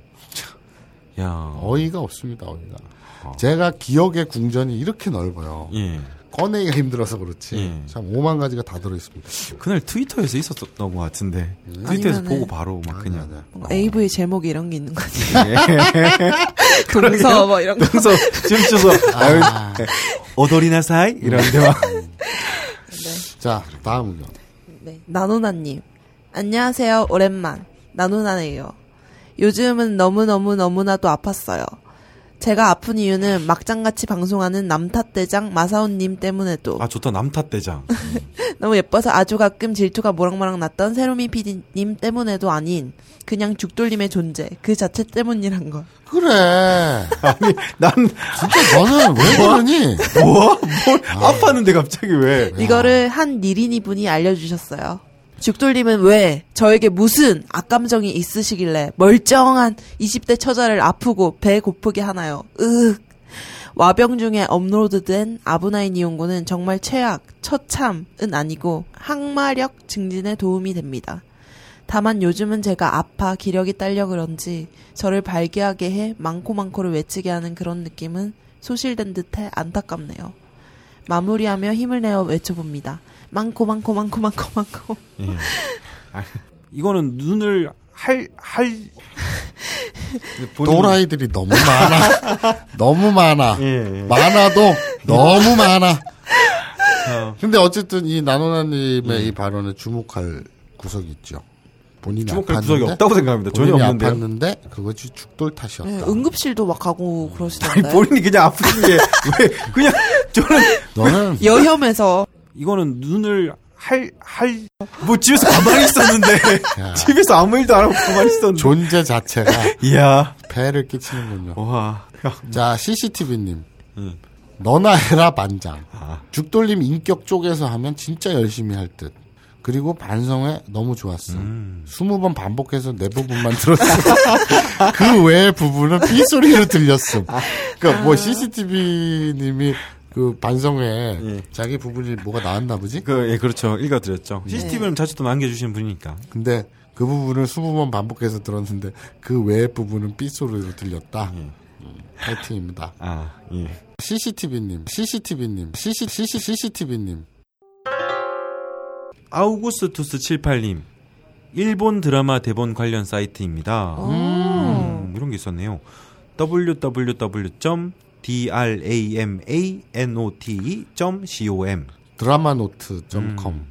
야. 어이가 없습니다, 어이가. 제가 기억의 궁전이 이렇게 넓어요. 예. 꺼내기가 힘들어서 그렇지. 예. 참 오만 가지가 다 들어있습니다. 그날 트위터에서 있었던 것 같은데. 트위터에서 아니면은- 보고 바로 막 맞아, 그냥. 맞아. 뭔가 AV 제목이 이런 게 있는 거지. 예. 동서 뭐 이런 거. 그래서 춤춰서 아, 오도리나사이 이런데 막. 자, 다음은요. 네. 나누나님. 안녕하세요. 오랜만. 나누나네요. 요즘은 너무 너무 너무나도 아팠어요. 제가 아픈 이유는 막장같이 방송하는 남탓대장 마사오님 때문에도 아 좋다 남탓대장. 너무 예뻐서 아주 가끔 질투가 모락모락 났던 세로미 PD님 때문에도 아닌 그냥 죽돌림의 존재 그 자체 때문이란 걸. 그래. 아니 난 진짜 너는 왜 그러니? 뭐? 뭘 아팠는데 갑자기 왜? 이거를 한 니린이 분이 알려주셨어요. 죽돌림은 왜 저에게 무슨 악감정이 있으시길래 멀쩡한 20대 처자를 아프고 배 고프게 하나요? 으흑. 와병 중에 업로드된 아브나인 이용고는 정말 최악, 처참은 아니고 항마력 증진에 도움이 됩니다. 다만 요즘은 제가 아파 기력이 딸려 그런지 저를 발기하게 해 많고 많고를 외치게 하는 그런 느낌은 소실된 듯해 안타깝네요. 마무리하며 힘을 내어 외쳐봅니다. 많고 많고 많고 많고 많고. 예. 아, 이거는 눈을 할 할. 본인- 또라이들이 너무 많아. 너무 많아. 예, 예. 많아도 너무 많아. 어, 근데 어쨌든 이 나노나님의 이 발언에 주목할 구석이 있죠. 본인이 주목할 아팠는데, 구석이 없다고 생각합니다. 전혀 본인이 없는데요. 아팠는데 그것이 죽돌 탓이었다. 네, 응급실도 막 가고 아니 그러시던데. 본인이 그냥 아프신 게 왜 그냥 저는 너는 여혐에서 이거는 눈을 할 할 뭐 집에서 가만히 있었는데 야. 집에서 아무 일도 안 하고 가만히 있었는데 존재 자체가 이야 폐를 끼치는군요. 와 자, CCTV님. 음. 너나 해라 반장. 아. 죽돌림 인격 쪽에서 하면 진짜 열심히 할 듯. 그리고 반성회 너무 좋았어. 음. 20번 반복해서 내 부분만 들었어. 그 외의 부분은 삐소리로 들렸음. 그니까 뭐 CCTV님이 그 반성회에 예. 자기 부분이 뭐가 나왔나 보지? 그, 예, 그렇죠. 읽어드렸죠. CCTV는 자주 또 남겨주시는 분이니까. 근데 그 부분을 20번 반복해서 들었는데 그 외의 부분은 삐소리로 들렸다. 음, 파이팅입니다. 아, 예. CCTV님, CCTV님, CC, CC, CCTV님. 아우구스투스 78님. 일본 드라마 대본 관련 사이트입니다. 음, 이런 게 있었네요. www.dramanote.com 드라마노트.com.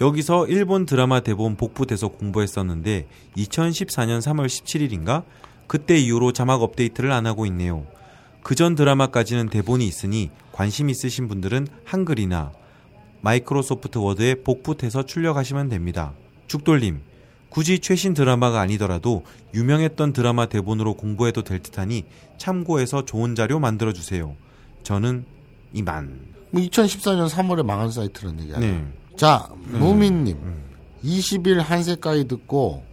여기서 일본 드라마 대본 복붙해서 공부했었는데 2014년 3월 17일인가 그때 이후로 자막 업데이트를 안 하고 있네요. 그전 드라마까지는 대본이 있으니 관심 있으신 분들은 한글이나 마이크로소프트 워드에 복붙해서 출력하시면 됩니다. 죽돌림 굳이 최신 드라마가 아니더라도 유명했던 드라마 대본으로 공부해도 될 듯하니 참고해서 좋은 자료 만들어 주세요. 저는 이만. 뭐 2014년 3월에 망한 사이트라는 얘기야. 네. 자, 무민님. 20일 한세까지 듣고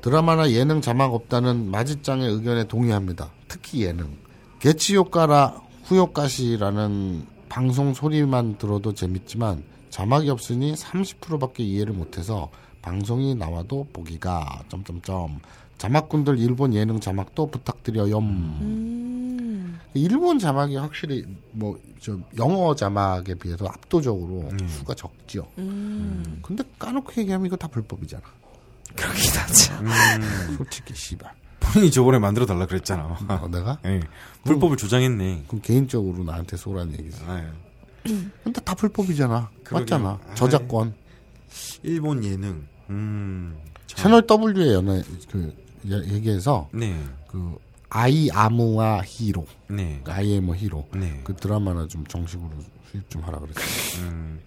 드라마나 예능 자막 없다는 마지짱의 의견에 동의합니다. 특히 예능. 개치 효과라 후효과시라는 방송 소리만 들어도 재밌지만 자막이 없으니 30%밖에 이해를 못해서 방송이 나와도 보기가 점점점 자막꾼들 일본 예능 자막도 부탁드려요. 음. 일본 자막이 확실히 뭐 저 영어 자막에 비해서 압도적으로 수가 적죠. 음. 근데 까놓고 얘기하면 이거 다 불법이잖아. 그러긴 하죠. 솔직히 씨발. 본인이 저번에 만들어 달라 그랬잖아. 어, 내가 예. 불법을 주장했네. 그럼 개인적으로 나한테 쏘라는 얘기지. 아유. 근데 다 불법이잖아. 그러게요. 맞잖아. 아이. 저작권. 일본 예능. 음. 참. 채널 W의 연애 그 예- 얘기해서 네. 그 아이 아무와 히로, 네. 아이 에모 히로 네. 그 드라마나 좀 정식으로 수입 좀 하라 그랬어. 음.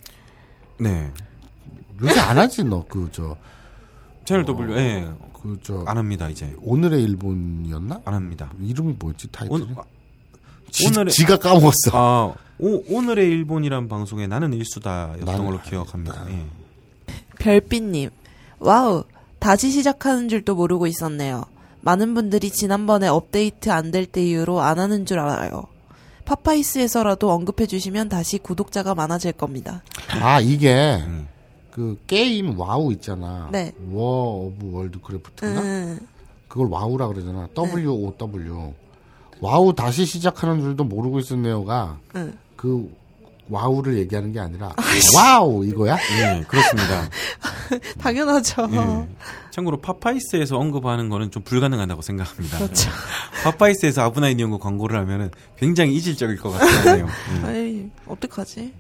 네. 요새 안 하지 너 그 저 채널 W. 예. 그저 안 합니다, 이제. 오늘의 일본이었나? 안 합니다. 이름이 뭐였지 타이틀이? 오늘 지, 오늘의- 지가 까먹었어. 아, 오, 오늘의 일본이란 방송에 나는 일수다였던 걸로. 기억합니다. 예. 별빛님, 와우, 다시 시작하는 줄도 모르고 있었네요. 많은 분들이 지난번에 업데이트 안 될 때 이후로 안 하는 줄 알아요. 파파이스에서라도 언급해 주시면 다시 구독자가 많아질 겁니다. 아 이게 음. 그 게임 와우 있잖아. 네. 워 오브 월드 크래프트인가? 음, 그걸 와우라 그러잖아. W O W. 와우 다시 시작하는 줄도 모르고 있었네요가 응. 그 와우를 얘기하는 게 아니라 와우 이거야? 예, 그렇습니다. 당연하죠. 예. 참고로 파파이스에서 언급하는 거는 좀 불가능하다고 생각합니다. 그렇죠. 파파이스에서 아부나이 니홍고 광고를 하면은 굉장히 이질적일 것 같네요. 음. 아이, 어떡하지?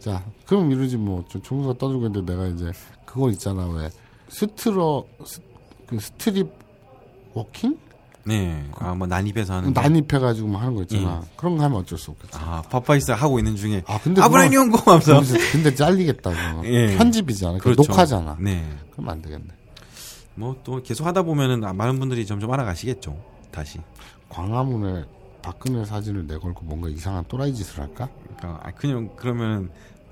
자, 그럼 이러지 뭐. 저 총수가 떠들고 있는데 내가 이제 그거 있잖아. 왜 스트러 스, 그 strip walking? 네. 아, 뭐 난입해서 하는. 거. 난입해가지고 뭐 하는 거 있잖아. 그런 거 하면 어쩔 수 없겠지. 아, 파파이스 하고 있는 중에 아, 근데 아부나이 그건- 연구 하면서. 거기서 근데 잘리겠다고. 예. 편집이잖아. 그 그렇죠. 녹화잖아. 네. 그럼 안 되겠네. 뭐 또 계속 하다 보면은 아, 많은 분들이 점점 알아가시겠죠. 다시. 광화문에 박근혜 사진을 내걸고 뭔가 이상한 또라이 짓을 할까? 그러니까 아, 그냥 그러면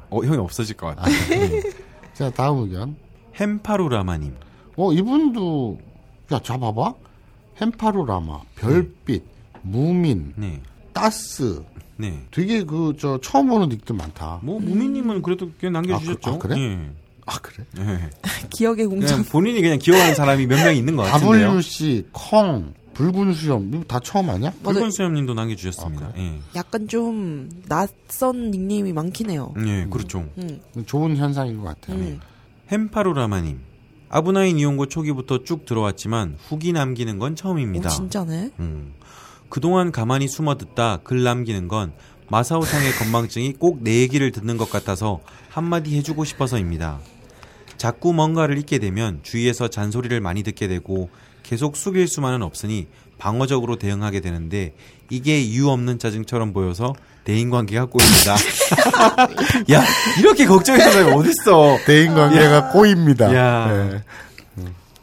어, 형이 없어질 것 같아요. 네. 자, 다음 의견. 햄파루라마님. 어, 이분도, 야, 자, 봐봐. 햄파루라마, 별빛, 무민, 네. 따스. 네. 되게 그, 저, 처음 보는 닉들 많다. 뭐 무미님은 그래도 꽤 남겨주셨죠. 아, 그- 아, 그래? 예. 아, 그래? 예. 기억의 공장. 본인이 그냥 기억하는 사람이 몇 명 있는 것 같은데요. WC, 컹, 붉은 수염, 이거 다 처음 아니야? 붉은 수염님도 남겨주셨습니다. 예. 약간 좀 낯선 닉네임이 많긴 해요. 예, 그렇죠. 음. 좋은 현상인 것 같아요. 음. 햄파루라마님. 아브나인 이용고 초기부터 쭉 들어왔지만 후기 남기는 건 처음입니다. 오, 진짜네. 음. 그동안 가만히 숨어 듣다 글 남기는 건 마사오상의 건망증이 꼭 내 얘기를 듣는 것 같아서 한마디 해주고 싶어서입니다. 자꾸 뭔가를 잊게 되면 주위에서 잔소리를 많이 듣게 되고 계속 숙일 수만은 없으니 방어적으로 대응하게 되는데 이게 이유 없는 짜증처럼 보여서 대인관계가 꼬입니다. 야 이렇게 사람이 어딨어. 대인관계가 꼬입니다. 야. 네.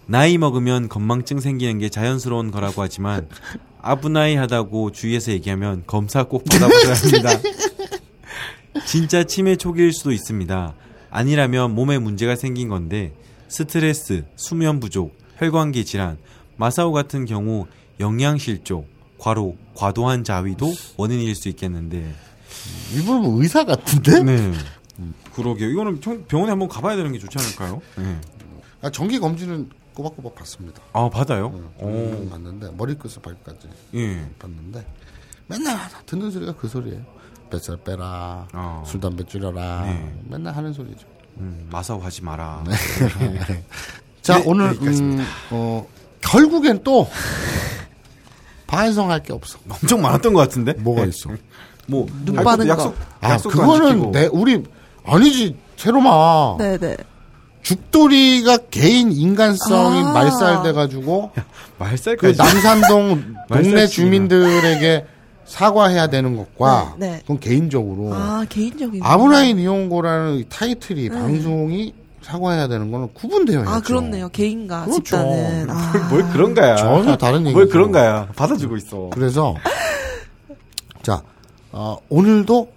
나이 먹으면 건망증 생기는 게 자연스러운 거라고 하지만 아브나이하다고 주위에서 얘기하면 검사 꼭 받아보셔야 합니다. 진짜 치매 초기일 수도 있습니다. 아니라면 몸에 문제가 생긴 건데 스트레스, 수면 부족, 혈관계 질환, 마사오 같은 경우 영양실조, 과로, 과도한 자위도 원인일 수 있겠는데 이분 뭐 의사 같은데? 네. 그러게요. 이거는 청- 병원에 한번 가봐야 되는 게 좋지 않을까요? 네. 아, 정기 검진은 꼬박꼬박 받습니다. 아 받아요? 응, 정기 받는데 머리끝에서 발끝까지 예. 봤는데 맨날 듣는 소리가 그 소리예요. 뱃살 빼라, 어. 술 담배 줄여라, 네. 맨날 하는 소리죠. 음, 마사오 하지 마라. 자 네, 오늘. 음, 어, 결국엔 또 반성할 게 없어. 엄청 많았던 것 같은데? 뭐가 있어? 뭐눈 아, 빠는 약속, 아 그거는 지키고. 내 우리 아니지 새로마 네네. 죽돌이가 개인 인간성이 아. 말살돼가지고 그 말살까지. 남산동 동네. 주민들에게 사과해야 되는 것과 네, 네. 그건 개인적으로 아, 개인적인. 아브라인 이용고라는 이 타이틀이 방송이 사과해야 되는 거는 구분되어 있죠. 아, 그렇네요. 개인과 그렇죠. 집단은. 아. 뭘 그런가야. 전혀 다른 얘기죠. 뭘 그런가야. 받아주고 있어. 그래서 자 어, 오늘도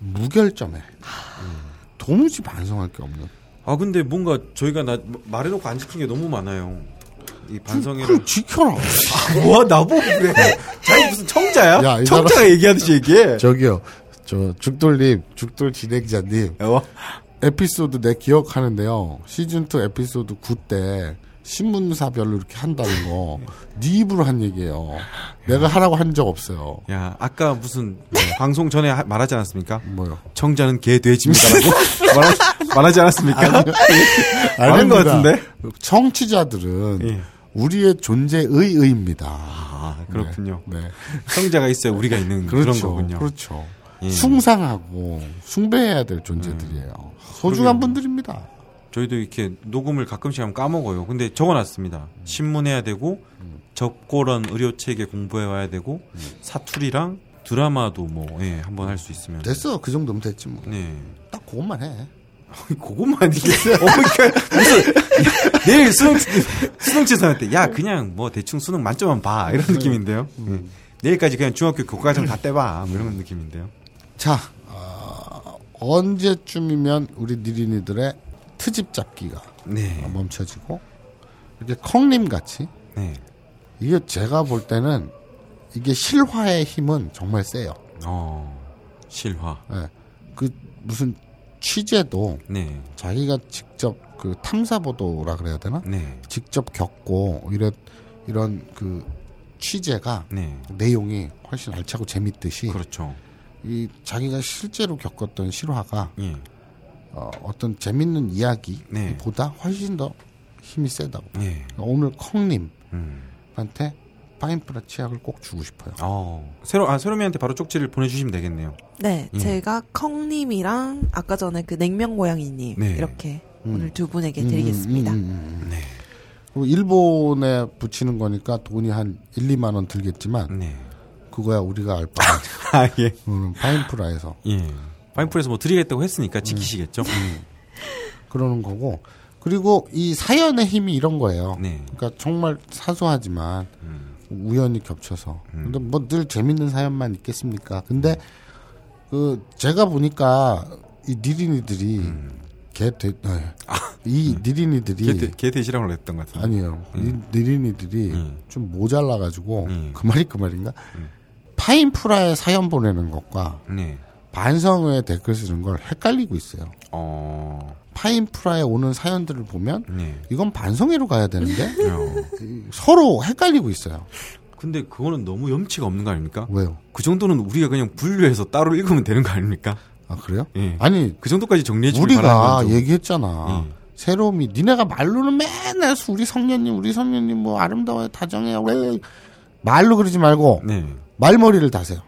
무결점에 도무지 반성할 게 없는. 아 근데 뭔가 저희가 나 말해놓고 안 지킨 게 너무 많아요. 이 반성회를 그걸 지켜라. 뭐 나보고 그래. 자기 무슨 청자야? 야, 이 청자가 얘기하듯이 얘기해. 저기요, 저 죽돌님, 죽돌 진행자님 어? 에피소드 내 기억하는데요. 시즌 2 에피소드 9 때 신문사별로 이렇게 한다는 거 네 입으로 한 얘기예요. 내가 하라고 한 적 없어요. 야 아까 무슨 뭐 방송 전에 하- 말하지 않았습니까? 뭐요? 청자는 개 돼지입니다라고 말하, 말하지 않았습니까? 많은 것. 같은데? 청취자들은 예. 우리의 존재의 의입니다. 아 그렇군요. 네. 청자가 있어야 우리가 있는 그런 그렇죠. 거군요. 그렇죠. 예. 숭상하고 숭배해야 될 존재들이에요. 소중한 그러게요. 분들입니다. 저희도 이렇게 녹음을 가끔씩 하면 까먹어요. 근데 적어놨습니다. 신문해야 되고 적고런 의료 체계 공부해 와야 되고 사투리랑 드라마도 뭐 예, 한번 할 수 있으면 됐어. 그 정도면 됐지 뭐. 네. 딱 그것만 해. 그것만 이게 어, 그러니까 무슨 내일 수능 수능 치사할 때야 그냥 뭐 대충 수능 만점만 봐 이런 느낌인데요. 예. 내일까지 그냥 중학교 교과정 다 떼봐 뭐 이런 느낌인데요. 자, 어, 언제쯤이면 우리 니린이들의 트집 잡기가 네. 멈춰지고 이렇게 컹님 같이 네. 이게 제가 볼 때는 이게 실화의 힘은 정말 세요. 어. 실화. 예. 그 무슨 취재도 네. 자기가 직접 그 탐사 보도라 그래야 되나? 네. 직접 겪고 이런 이런 그 취재가 네. 내용이 훨씬 알차고 재밌듯이 그렇죠. 이 자기가 실제로 겪었던 실화가 예. 어, 어떤 재밌는 네. 이야기보다 훨씬 더 힘이 세다고. 예. 오늘 콩님한테 음. 파인프라 치약을 꼭 주고 싶어요. 어. 새로 아 새로미한테 바로 쪽지를 보내주시면 되겠네요. 네, 예. 제가 컹님이랑 아까 전에 그 냉면 고양이님 네. 이렇게 음. 오늘 두 분에게 드리겠습니다. 음, 음, 음, 음. 네. 그리고 일본에 붙이는 거니까 돈이 한 1, 2만 원 들겠지만 네. 그거야 우리가 알 바. 아 예. 음, 파인프라에서 예. 파인풀에서 뭐 드리겠다고 했으니까 지키시겠죠. 그러는 거고 그리고 이 사연의 힘이 이런 거예요. 네. 그러니까 정말 사소하지만 음. 우연히 겹쳐서. 근데 뭐 늘 재밌는 사연만 있겠습니까? 근데 그 제가 보니까 이 니린이들이 개 돼, 네. 이 니린이들이 개, 개 대시라고 했던 것 같은데. 아니에요. 이 니린이들이 음. 좀 모자라 가지고 음. 그 말이 그 말인가? 파인프라에 사연 보내는 것과 네. 반성회 댓글 쓰는 걸 헷갈리고 있어요. 어. 파인프라에 오는 사연들을 보면 네. 이건 반성회로 가야 되는데 어. 서로 헷갈리고 있어요. 근데 그거는 너무 염치가 없는 거 아닙니까? 왜요? 그 정도는 우리가 그냥 분류해서 따로 읽으면 되는 거 아닙니까? 아 그래요? 예. 아니 그 정도까지 정리해 주길 우리가 얘기했잖아. 예. 새로움이 니네가 말로는 맨날 우리 성년님 우리 성년님 뭐 아름다워요 다정해요 왜 말로 그러지 말고 네. 말머리를 다세요.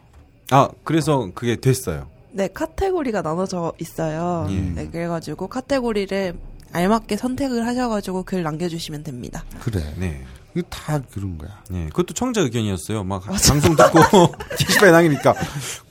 아, 그래서 그게 됐어요. 네, 카테고리가 나눠져 있어요. 예. 네, 그래가지고 카테고리를 알맞게 선택을 하셔가지고 글 남겨주시면 됩니다. 그래. 네. 이게 다 그런 거야. 네. 그것도 청자 의견이었어요. 막 방송 듣고 게시판에 남기니까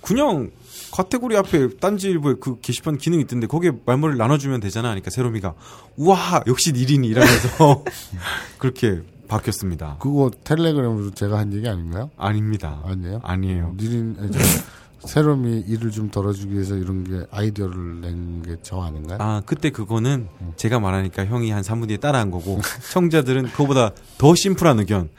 그냥 카테고리 앞에 딴지일보에 그 게시판 기능이 있던데 거기에 말머리를 나눠주면 되잖아. 그러니까 세롬이가 우와 역시 니린이 이러면서 그렇게 바뀌었습니다. 그거 텔레그램으로 제가 한 얘기 아닌가요? 아닙니다. 아니에요? 아니에요. 니린 아니, 저, 새롬이 일을 좀 덜어주기 위해서 이런 게 아이디어를 낸 게 저 아닌가요? 아, 그때 그거는 제가 말하니까 형이 한 3분 뒤에 따라한 거고, 청자들은 그거보다 더 심플한 의견.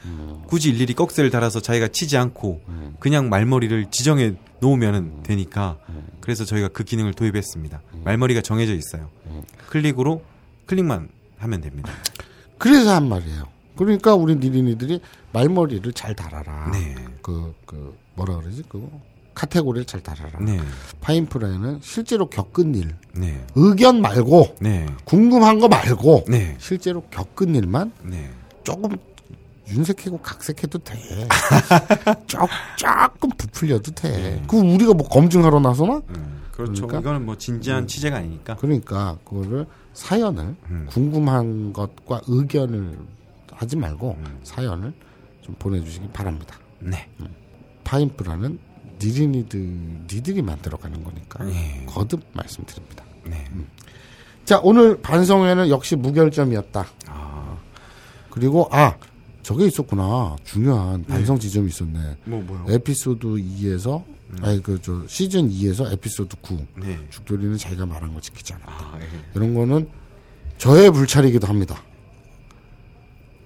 굳이 일일이 꺽쇠를 달아서 자기가 치지 않고, 그냥 말머리를 지정해 놓으면 되니까, 그래서 저희가 그 기능을 도입했습니다. 말머리가 정해져 있어요. 클릭으로, 클릭만 하면 됩니다. 그래서 한 말이에요. 그러니까 우리 니린이들이 말머리를 잘 달아라. 네. 그, 그, 뭐라 그러지? 그거? 카테고리를 잘 달아라. 네, 파인프라에는 실제로 겪은 일, 네, 의견 말고, 네, 궁금한 거 말고, 네, 실제로 겪은 일만 네. 조금 윤색하고 각색해도 돼. 조, 조금 부풀려도 돼. 그 우리가 뭐 검증하러 나서나? 음, 그렇죠. 그러니까? 이거는 뭐 진지한 취재가 아니니까. 그러니까 그거를 사연을 음. 궁금한 것과 의견을 하지 말고 음. 사연을 좀 보내주시기 바랍니다. 네. 파인프라는 니린이들 니들이 만들어가는 거니까 예. 거듭 말씀드립니다. 네. 자 오늘 반성회는 역시 무결점이었다. 아, 그리고 아 저게 있었구나 중요한 반성 지점이 있었네. 뭐, 뭐요? 에피소드 2에서 아니 그 저 시즌 2에서 에피소드 9 네. 죽돌이는 자기가 말한 거 지키지 않았다. 아, 예. 이런 거는 저의 불찰이기도 합니다.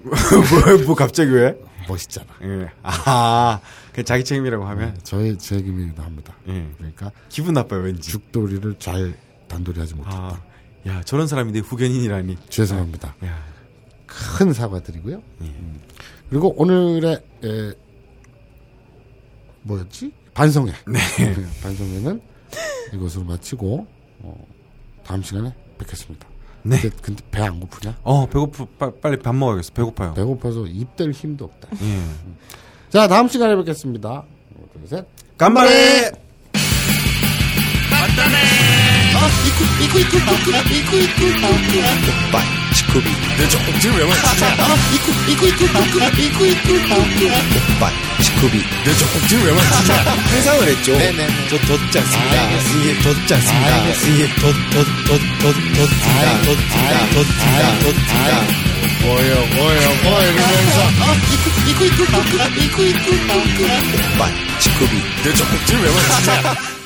뭐, 뭐 갑자기 왜? 멋있잖아. 예. 아, 그 자기 책임이라고 하면 저의 책임이기도 합니다. 예. 그러니까 기분 나빠요, 왠지. 죽돌이를 잘 단돌이 하지 못했다. 아, 야, 저런 사람이 내 후견인이라니. 죄송합니다. 야, 큰 사과드리고요. 예. 음. 그리고 오늘의 에, 뭐였지? 반성회. 네. 반성회는 이것으로 마치고 어, 다음 시간에 뵙겠습니다. 네. 근데, 근데 배 안 고프냐? 어, 배고프, 빠, 빨리 밥 먹어야겠어. 배고파요. 배고파서 입댈 힘도 없다. 예. 자, 다음 시간에 뵙겠습니다. 하나, 둘, 셋. 간발에! 상상을 했죠. 저 덧지 않습니다. 이게 덧지 않습니다. 이게 덧덧덧덧덧니다. 덧니다. 덧니다. 덧니다. 뭐요, 뭐요, 뭐 이러면서 빨, 치쿠비. 내 적국지를 왜 맞추냐?